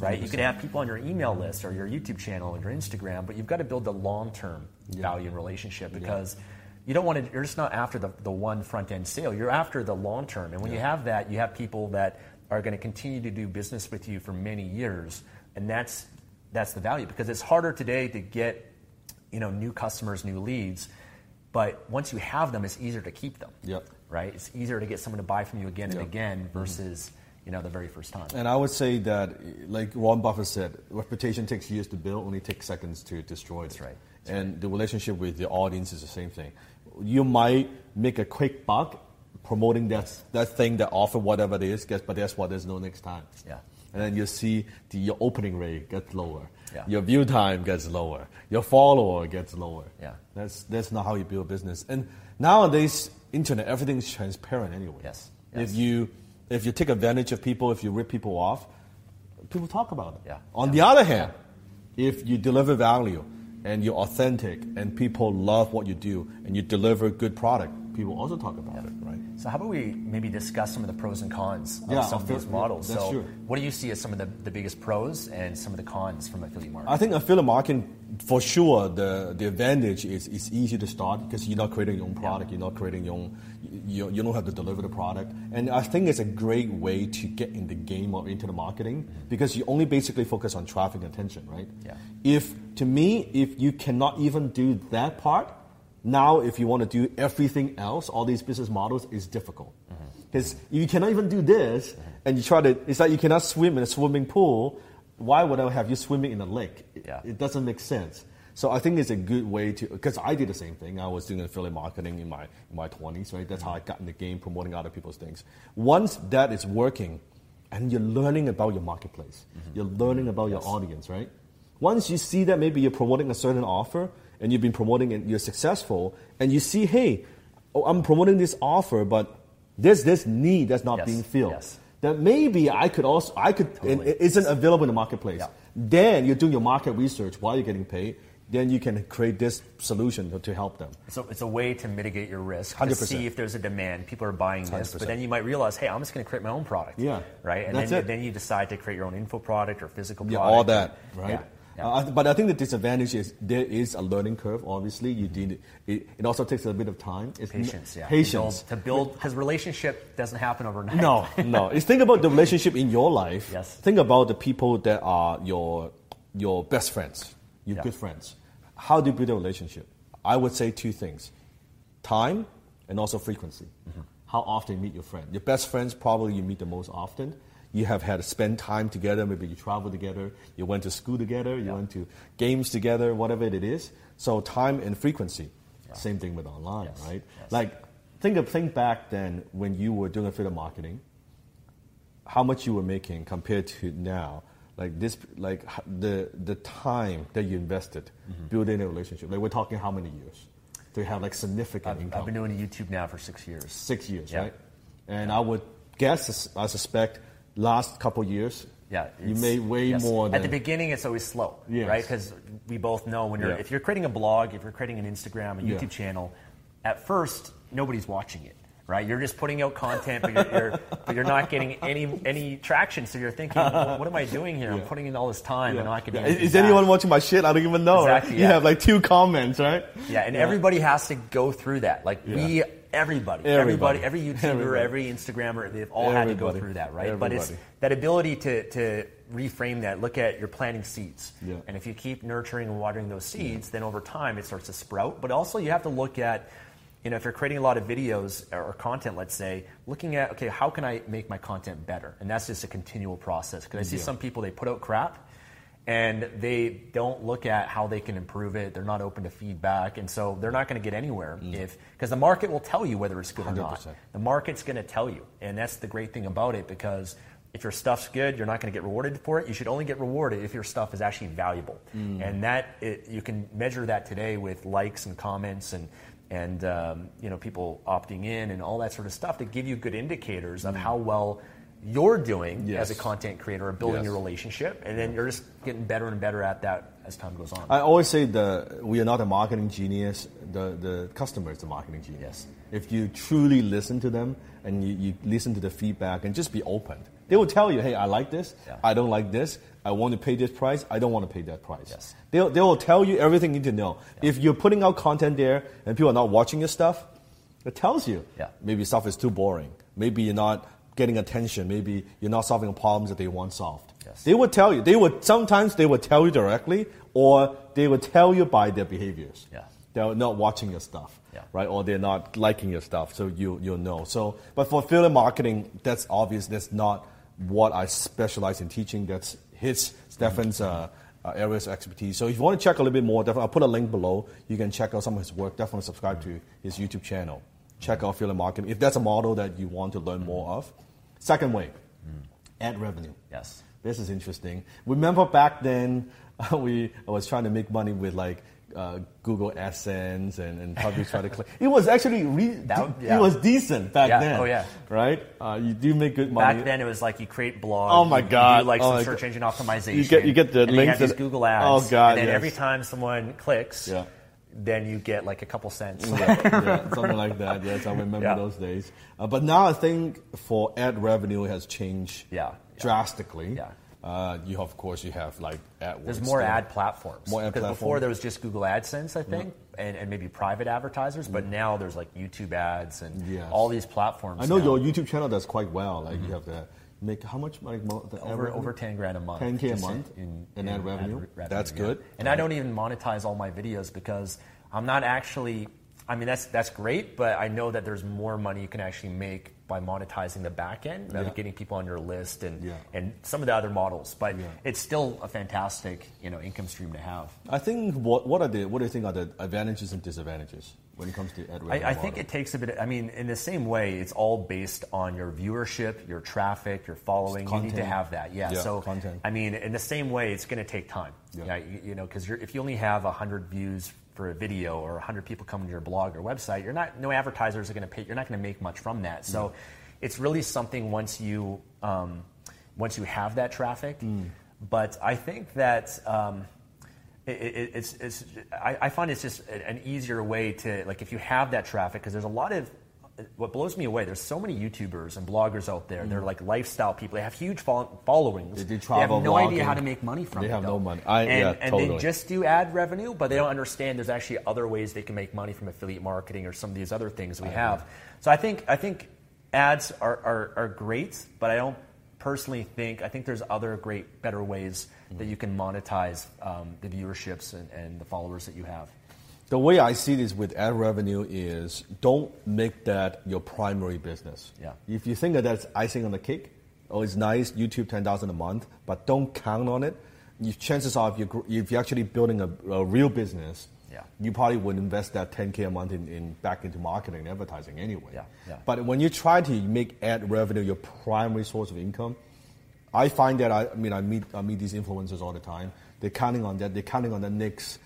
right? You can have people on your email list or your YouTube channel or your Instagram, but you've got to build the long-term value and relationship because you don't want to, you're just not after the, the one front-end sale. You're after the long-term. And when you have that, you have people that are going to continue to do business with you for many years. And that's, that's the value because it's harder today to get you know, new customers, new leads. But once you have them, it's easier to keep them. Yep. Right? It's easier to get someone to buy from you again and again mm-hmm. versus, you know, the very first time. And I would say that, like Warren Buffett said, reputation takes years to build, only takes seconds to destroy it. That's right. and the relationship with the audience is the same thing. You might make a quick buck promoting that, that thing, that offer, whatever it is, guess, but guess what? There's no next time. Yeah. And then you see the, your opening rate gets lower. Yeah. Your view time gets lower. Your follower gets lower. Yeah. That's, that's not how you build business. And nowadays, internet, everything's transparent anyway. Yes. If you if you take advantage of people, if you rip people off, people talk about it. Yeah. On the other hand, if you deliver value and you're authentic and people love what you do and you deliver good product, people also talk about it, right? So how about we maybe discuss some of the pros and cons of Yeah, some of these models? so true. what do you see as some of the, the biggest pros and some of the cons from affiliate marketing? I think affiliate marketing, for sure, the, the advantage is it's easy to start because you're not creating your own product, you're not creating your own, you, you don't have to deliver the product. And I think it's a great way to get in the game or into the marketing mm-hmm. because you only basically focus on traffic and attention, right? Yeah. If, to me, if you cannot even do that part, now if you want to do everything else, all these business models is difficult. Because you cannot even do this, and you try to, it's like you cannot swim in a swimming pool. Why would I have you swimming in a lake? It, Yeah. it doesn't make sense. So I think it's a good way to, because I did the same thing. I was doing affiliate marketing in my, in my 20s, right? That's how I got in the game promoting other people's things. Once that is working, and you're learning about your marketplace. Mm-hmm. You're learning about your audience, right? Once you see that maybe you're promoting a certain offer and you've been promoting and you're successful, and you see, hey, oh, I'm promoting this offer, but there's this need that's not Yes, being filled. yes. That maybe I could also, I could, Totally. it isn't available in the marketplace. Yeah. Then you're doing your market research while you're getting paid. Then you can create this solution to, to help them. So it's a way to mitigate your risk, to 100%. see if there's a demand. People are buying this, 100%. but then you might realize, hey, I'm just going to create my own product. Yeah. Right. And That's then, it. then you decide to create your own info product or physical Yeah, product. all that, right? Yeah. Yeah. Uh, but I think the disadvantage is there is a learning curve. Obviously, you need it. It also takes a bit of time. It's n- patience. Yeah. Patience. To build because relationship doesn't happen overnight. No, no. It's think about the relationship in your life. Yes. Think about the people that are your your best friends, your Yeah. good friends. How do you build a relationship? I would say two things: time and also frequency. Mm-hmm. How often you meet your friend? Your best friends probably you meet the most often. You have had to spend time together. Maybe you travel together. You went to school together. You Yeah. went to games together. Whatever it is. So time and frequency. Same thing with online, Yes. right? Yes. Like think of think back then when you were doing affiliate marketing how much you were making compared to now like this like the the time that you invested Mm-hmm. building a relationship like we're talking how many years to have like significant I've, income I've been doing YouTube now for six years. six years Yeah. right and i would guess i suspect last couple years Yeah, you made way yes. more than At the beginning, it's always slow, Yes. right? Because we both know when you're Yeah. if you're creating a blog, if you're creating an Instagram, a Yeah. YouTube channel, at first nobody's watching it, right? You're just putting out content, but you're, you're but you're not getting any any traction. So you're thinking, well, what am I doing here? I'm putting in all this time and not getting. Yeah. is back. anyone watching my shit i don't even know right? Exactly, you have like two comments right Yeah, and everybody has to go through that. Like we, Yeah. Everybody, Everybody. everybody, every YouTuber, Everybody. every Instagrammer, they've all had to go through that, right? But it's that ability to, to reframe that. Look at you're planting seeds, Yeah. and if you keep nurturing and watering those seeds, then over time it starts to sprout. But also you have to look at. You know, if you're creating a lot of videos or content, let's say, looking at okay, how can I make my content better? And that's just a continual process. Because I see Yeah. some people they put out crap, and they don't look at how they can improve it. They're not open to feedback, and so they're not going to get anywhere mm. if because the market will tell you whether it's good or not. The market's going to tell you, and that's the great thing about it because if your stuff's good, you're not going to get rewarded for it. You should only get rewarded if your stuff is actually valuable, mm. and that it, you can measure that today with likes and comments and. And um, you know people opting in and all that sort of stuff to give you good indicators of mm. how well you're doing Yes. as a content creator or building Yes. your relationship, and then you're just getting better and better at that as time goes on. I always say the we are not a marketing genius. The the customer is the marketing genius. If you truly listen to them and you, you listen to the feedback and just be open, they will tell you, "Hey, I like this. Yeah. I don't like this. I want to pay this price. I don't want to pay that price." Yes. They'll they will tell you everything you need to know. If you're putting out content there and people are not watching your stuff, it tells you. Yeah. Maybe stuff is too boring. Maybe you're not getting attention. Maybe you're not solving problems that they want solved. Yes. They would tell you. They would sometimes they would tell you directly, or they would tell you by their behaviors. Yeah. They're not watching your stuff, Yeah. right? Or they're not liking your stuff, so you you'll know. So, but for affiliate marketing, that's obvious. That's not what I specialize in teaching. That's his Stefan's uh, uh, areas of expertise. So, if you want to check a little bit more, definitely I'll put a link below. You can check out some of his work. Definitely subscribe to his YouTube channel. Check out affiliate marketing if that's a model that you want to learn more of. Second way, ad revenue. yes. This is interesting. Remember back then, we I was trying to make money with like uh, Google AdSense and, and probably try to click. It was actually re- That- yeah. it was decent back Yeah. then. Oh, yeah. right. Uh, you do make good money. Back then, it was like you create blogs. Oh my you- you God. do like Oh some search God. engine optimization. You get- you get the and links You have these Google ads. Oh, God, And then yes. every time someone clicks, Yeah. Then you get like a couple cents. yeah, yeah, something like that. Yes, I remember Yeah. those days. Uh, but now I think for ad revenue has changed Yeah, yeah. drastically. Yeah. Uh, you of course you have like AdWords. There's more ad platforms. More ad Because before there was just Google AdSense, I think, and, and maybe private advertisers. But now there's like YouTube ads and. Yes. all these platforms. I know now. your YouTube channel does quite well. Like you have the make how much like mo- the Mm-hmm. over over ten grand a month. 10K a month in, in ad revenue? re- That's yeah. good. And I don't even monetize all my videos because I'm not actually. I mean, that's that's great, but I know that there's more money you can actually make by monetizing the back end, Yeah. getting people on your list, and Yeah. and some of the other models. But Yeah. it's still a fantastic you know income stream to have. I think what what are the what do you think are the advantages and disadvantages when it comes to ad revenue I, I think it takes a bit. Of, I mean, in the same way, it's all based on your viewership, your traffic, your following. You need to have that. Yeah. Yeah, so, content. I mean, in the same way, it's going to take time. Yeah. you, you know, because if you only have hundred views for a video or hundred people coming to your blog or website, you're not. No advertisers are going to pay. You're not going to make much from that. So, it's really something once you um, once you have that traffic. Mm. But I think that. Um, it, it, it's, it's, I, I find it's just an easier way to like if you have that traffic because there's a lot of what blows me away there's so many youtubers and bloggers out there they're like lifestyle people they have huge followings Mm. They do have travel no idea how to make money from They it They have though. no money. I- and, yeah, and totally. they just do ad revenue but they don't understand there's actually other ways they can make money from affiliate marketing or some of these other things we have so i think i think ads are, are, are great but i don't personally think i think there's other great better ways that you can monetize um, the viewerships and, and the followers that you have The way I see this with ad revenue is don't make that your primary business. Yeah. If you think that that's icing on the cake, oh, it's nice, YouTube 10,000 a month, but don't count on it. If chances are, if you're, if you're actually building a, a real business, Yeah. you probably would invest that 10K a month in, in back into marketing and advertising anyway. Yeah, yeah. But when you try to make ad revenue your primary source of income, I find that I, I mean I meet I meet these influencers all the time. They're counting on that. They're counting on the next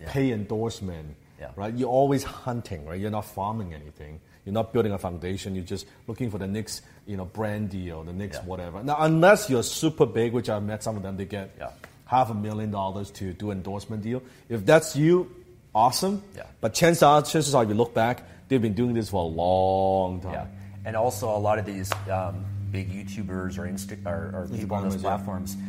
Yeah. pay endorsement. Yeah. Right? You're always hunting, right? You're not farming anything. You're not building a foundation. You're just looking for the next, you know, brand deal, the next whatever. Now, unless you're super big, which I've met some of them, they get Yeah. half a million dollars to do endorsement deal. If that's you, awesome. Yeah. But chances are, chances are, if you look back, they've been doing this for a long time. Yeah, and also a lot of these um, big YouTubers or, Insta- or, or people on those platforms. yeah.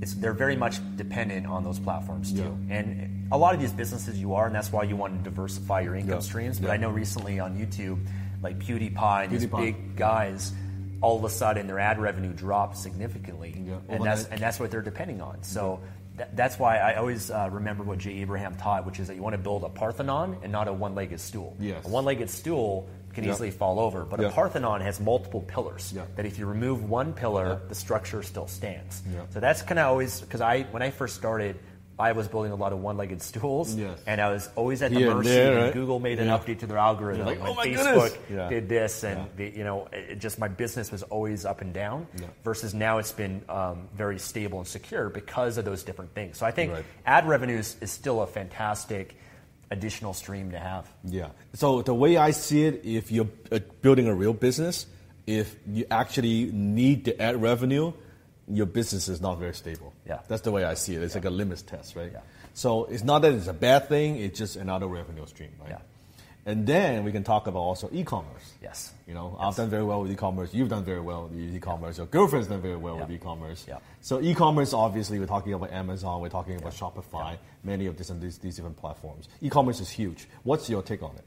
They're very much dependent on those platforms too. Yeah. And a lot of these businesses you are, and that's why you want to diversify your income Yeah. streams. But Yeah. I know recently on YouTube, like PewDiePie and these big guys, all of a sudden their ad revenue dropped significantly, and that's and that's what they're depending on. So. that- That's why I always uh, remember what Jay Abraham taught, which is that you want to build a Parthenon and not a one-legged stool. Yes. A one-legged stool can easily fall over, but a Parthenon has multiple pillars. That if you remove one pillar, the structure still stands. So that's kind of always because I when I first started, I was building a lot of one-legged stools, Yes. and I was always at the Here and mercy. there, and right? Google made an Yeah. update to their algorithm. Like, "Oh my Facebook goodness!" Yeah. did this, and Yeah. the, you know, it just my business was always up and down. Versus now, it's been um, very stable and secure because of those different things. So I think Right. ad revenues is still a fantastic additional stream to have. Yeah. So the way I see it, if you're uh, building a real business, if you actually need the ad revenue, your business is not very stable. Yeah. That's the way I see it. It's like a limits test, right? Yeah. So it's not that it's a bad thing, it's just another revenue stream, right? Yeah. And then we can talk about also e-commerce. Yes. You know, I've done very well with e-commerce. You've done very well with e-commerce. Your girlfriend's done very well with e-commerce. Yeah. So e-commerce, obviously, we're talking about Amazon. We're talking about Shopify. Many of these, these these different platforms. E-commerce is huge. What's your take on it?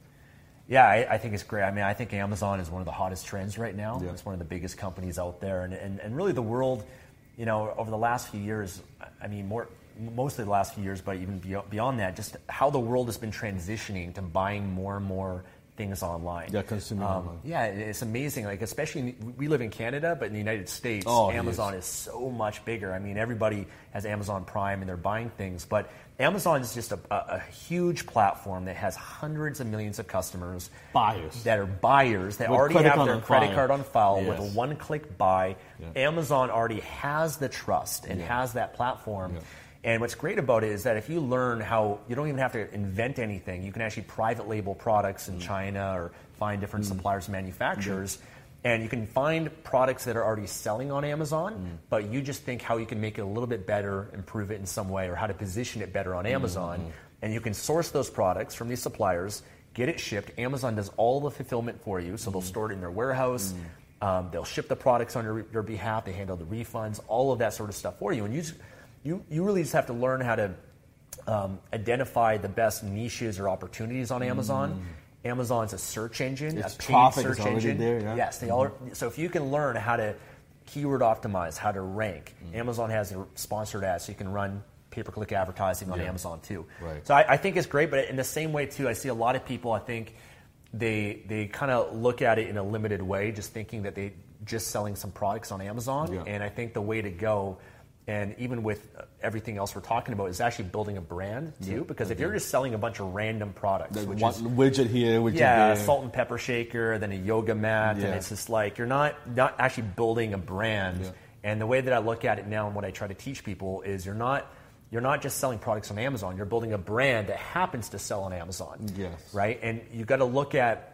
Yeah, I, I think it's great. I mean, I think Amazon is one of the hottest trends right now. Yeah. It's one of the biggest companies out there, and, and, and really the world, you know, over the last few years, I mean, more mostly the last few years, but even beyond, that, just how the world has been transitioning to buying more and more things online. Yeah, consuming um, online. Yeah, it's amazing. Like especially in, we live in Canada, but in the United States, Oh, Amazon is so much bigger. I mean, everybody has Amazon Prime and they're buying things, but Amazon is just a, a, huge platform that has hundreds of millions of customers, Buyers. that are buyers that With already have their credit file. card on file with a one-click buy. Yeah. Amazon already has the trust and Yeah. has that platform. Yeah. And what's great about it is that if you learn how you don't even have to invent anything, you can actually private label products Mm. in China or find different suppliers, manufacturers, and you can find products that are already selling on Amazon, Mm. but you just think how you can make it a little bit better, improve it in some way, or how to position it better on Amazon. Mm-hmm. And you can source those products from these suppliers, get it shipped. Amazon does all the fulfillment for you, so they'll Mm-hmm. store it in their warehouse. Um, they'll ship the products on your, your behalf. They handle the refunds, all of that sort of stuff for you. And you, just, you, you really just have to learn how to um, identify the best niches or opportunities on Amazon. Amazon's a search engine, Its a paid search engine. there, yeah. Mm-hmm. Yes, they all. So if you can learn how to keyword optimize, how to rank, Mm-hmm. Amazon has a sponsored ads, so you can run pay-per-click advertising on Yeah. Amazon too. Right. So I, I think it's great, but in the same way too, I see a lot of people. I think they they kind of look at it in a limited way, just thinking that they just selling some products on Amazon. Yeah. And I think the way to go, and even with uh, everything else we're talking about, is actually building a brand too. Because if mm-hmm. you're just selling a bunch of random products, Like which one is widget here, widget yeah, there. salt and pepper shaker, then a yoga mat, and it's just like you're not not actually building a brand. Yeah. And the way that I look at it now, and what I try to teach people is you're not you're not just selling products on Amazon. You're building a brand that happens to sell on Amazon. Yes. Right, and you got to look at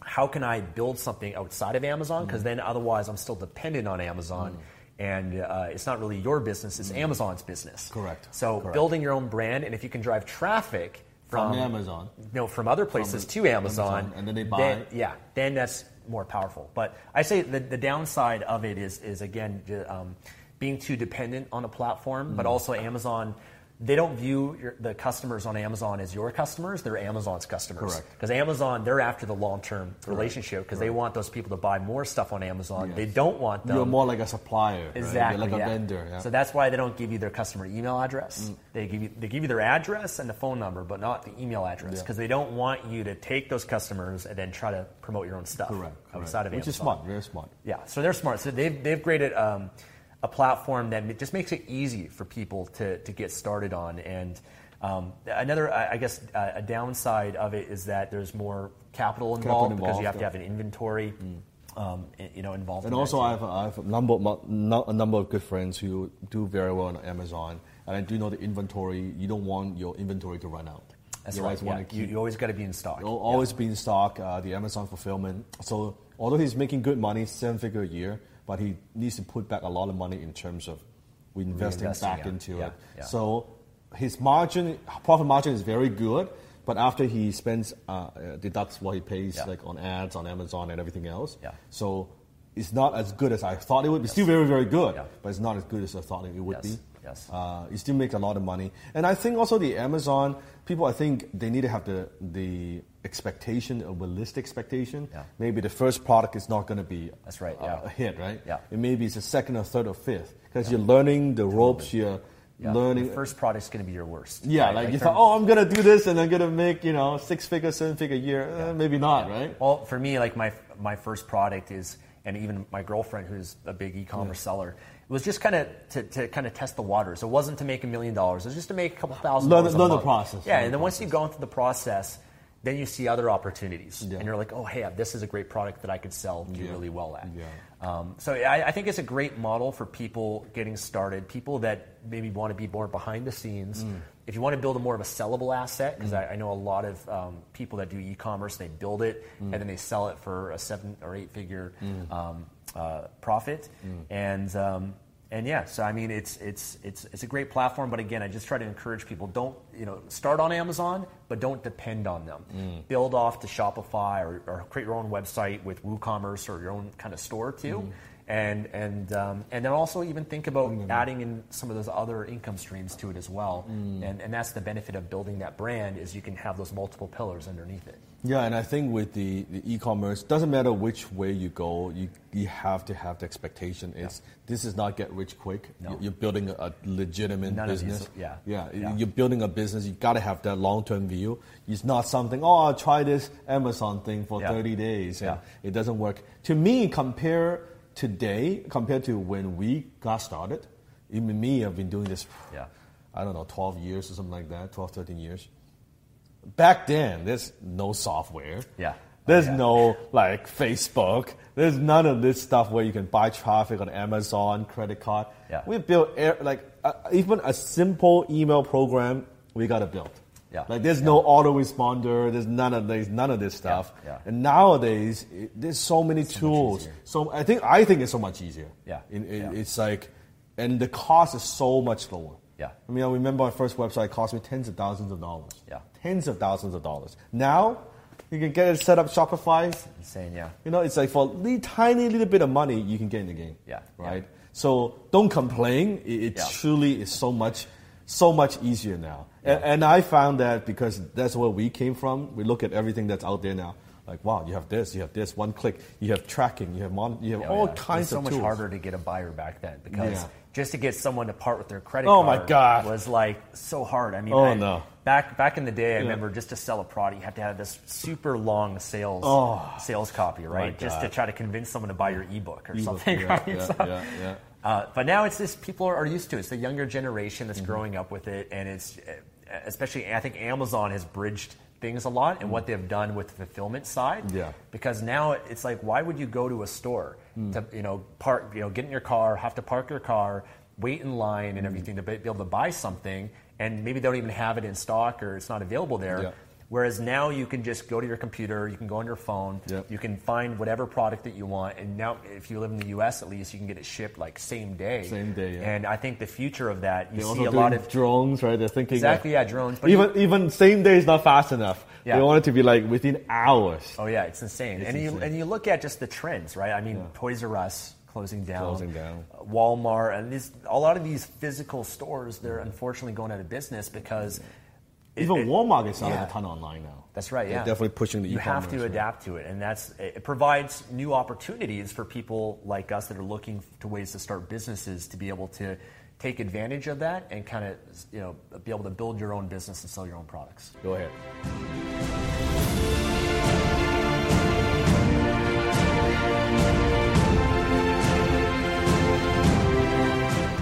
how can I build something outside of Amazon? Mm. Because then otherwise I'm still dependent on Amazon. Mm. And uh, it's not really your business; it's Amazon's business. Correct. So Correct. building your own brand, and if you can drive traffic From from, Amazon. you know, from other places to Amazon, Amazon, and then they buy. yeah, then that's more powerful. But I say the, the downside of it is is again um, being too dependent on a platform, Mm. but also Amazon. They don't view your, the customers on Amazon as your customers; they're Amazon's customers. Correct. Because Amazon, they're after the long-term relationship because they want those people to buy more stuff on Amazon. They don't want them. You're more like a supplier, right? Exactly. You're like yeah. a vendor. Yeah. So that's why they don't give you their customer email address. Mm. They give you they give you their address and the phone number, but not the email address Yeah. because they don't want you to take those customers and then try to promote your own stuff correct, correct. outside of Which Amazon. Which is smart, very smart. Yeah. So they're smart. So they've they've created um, a platform that just makes it easy for people to to get started on and. Um, another, I guess, uh, a downside of it is that there's more capital involved, because you involved, have to have an inventory, um, you know, involved. And in also. I have, I have a, number, of a number of good friends who do very well on Amazon. And I do know the inventory, you don't want your inventory to run out. That's you right. always Yeah. to You, you always got to be in stock. It'll always be in stock, uh, the Amazon fulfillment. So although he's making good money, seven figure a year, but he needs to put back a lot of money in terms of investing Reinvesting, back yeah. into Yeah, it. yeah. So his margin, profit margin is very good, but after he spends, uh, uh, deducts what he pays like on ads on Amazon and everything else. Yeah. So it's not as good as I thought it would be. Still very, very good, but it's not as good as I thought it would Yes, be. yes. Uh, you still make a lot of money. And I think also the Amazon people, I think they need to have the the expectation, a realistic expectation. Yeah. Maybe the first product is not going to be That's right, a, yeah. a hit, right? Yeah. And maybe it's a second or third or fifth because you're learning the ropes. You're Yeah. learning. The first product's going to be your worst. yeah, Right? like you from- thought, oh, I'm gonna do this and I'm gonna make you know six figure, seven figure a year. Uh, maybe not, right? Well, for me, like my my first product is, and even my girlfriend, who's a big e-commerce seller, it was just kind of to, to kind of test the waters. It wasn't to make a million dollars. It was just to make a couple thousand. Learn- learn the process. Yeah, and the then once you've gone through the process, then you see other opportunities, Yeah. and you're like, oh, hey, this is a great product that I could sell, do Yeah. really well at. Yeah. Um, so I, I think it's a great model for people getting started, people that maybe want to be more behind the scenes. Mm. If you want to build a more of a sellable asset, because I, I know a lot of um, people that do e-commerce, they build it Mm. and then they sell it for a seven or eight figure um, uh, profit, Mm. and um, and yeah, so I mean it's it's it's it's a great platform. But again, I just try to encourage people don't you know start on Amazon, but don't depend on them. Mm. Build off to Shopify or, or create your own website with WooCommerce or your own kind of store too. Mm. And and um, and then also even think about adding in some of those other income streams to it as well, Mm. and and that's the benefit of building that brand is you can have those multiple pillars underneath it. Yeah, and I think with the, the e-commerce, doesn't matter which way you go, you you have to have the expectation. It's this is not get rich quick. No. You- You're building a legitimate None of these- business. yeah. yeah, Yeah. You're building a business. You got to have that long term view. It's not something. Oh, I'll try this Amazon thing for Yeah. 30 days. and Yeah. It doesn't work. To me, compare today compared to when we got started. Even me, I've been doing this. Yeah. I don't know, 12 years or something like that. 12, 13 years back then there's no software Yeah. there's Oh, yeah. no like facebook there's none of this stuff where you can buy traffic on amazon credit card Yeah. we built like uh, even a simple email program we got to build Yeah. like there's no autoresponder there's none of this none of this stuff Yeah. and nowadays it, there's so many tools so i think i think it's so much easier Yeah. In- in- Yeah. it's like and the cost is so much lower Yeah. I mean, I remember my first website cost me tens of thousands of dollars. Yeah. Tens of thousands of dollars. Now, you can get it set up Shopify. Insane, yeah. You know, it's like for a tiny little bit of money, you can get in the game. Yeah, Right? yeah. So don't complain. It, it Yeah. truly is so much, so much easier now. And, and I found that because that's where we came from. We look at everything that's out there now. Like, wow, you have this, you have this, one click, you have tracking, you have mon- you have Oh, all yeah. kinds it was so of much harder to get a buyer back then because Yeah. just to get someone to part with their credit Oh, card my God. was like so hard. I mean, Oh, I- no. Back back in the day, I remember just to sell a product, you have to have this super long sales sales copy, right? Just to try to convince someone to buy your ebook or Ebook, something, yeah, right? yeah, So- yeah. Uh, but now it's just people are used to it. It's the younger generation Mm-hmm. that's growing up with it, and it's uh, especially I think Amazon has bridged things a lot and what they've done with the fulfillment side. Mm. Yeah. Because now it's like, why would you go to a store to you know park you know get in your car, have to park your car, wait in line Mm. and everything to be able to buy something, and maybe they don't even have it in stock or it's not available there. Yeah. Whereas now you can just go to your computer, you can go on your phone, Yep. you can find whatever product that you want, and now if you live in the U.S. at least, you can get it shipped like same day. Same day, yeah. And I think the future of that, you They're see a lot of drones, right? They're thinking exactly like, yeah drones, but even even same day is not fast enough. Yeah. They want it to be like within hours. oh yeah, it's insane. and you insane. and you look at just the trends, right? I mean, Toys R Us closing down, Closing down. Walmart, and these a lot of these physical stores, they're unfortunately going out of business because it- Even it- Walmart is selling yeah. a ton online now. That's right. They're Yeah, definitely pushing the You have to right? adapt to it, and that's it provides new opportunities for people like us that are looking to ways to start businesses to be able to take advantage of that and kind of you know be able to build your own business and sell your own products. Go ahead.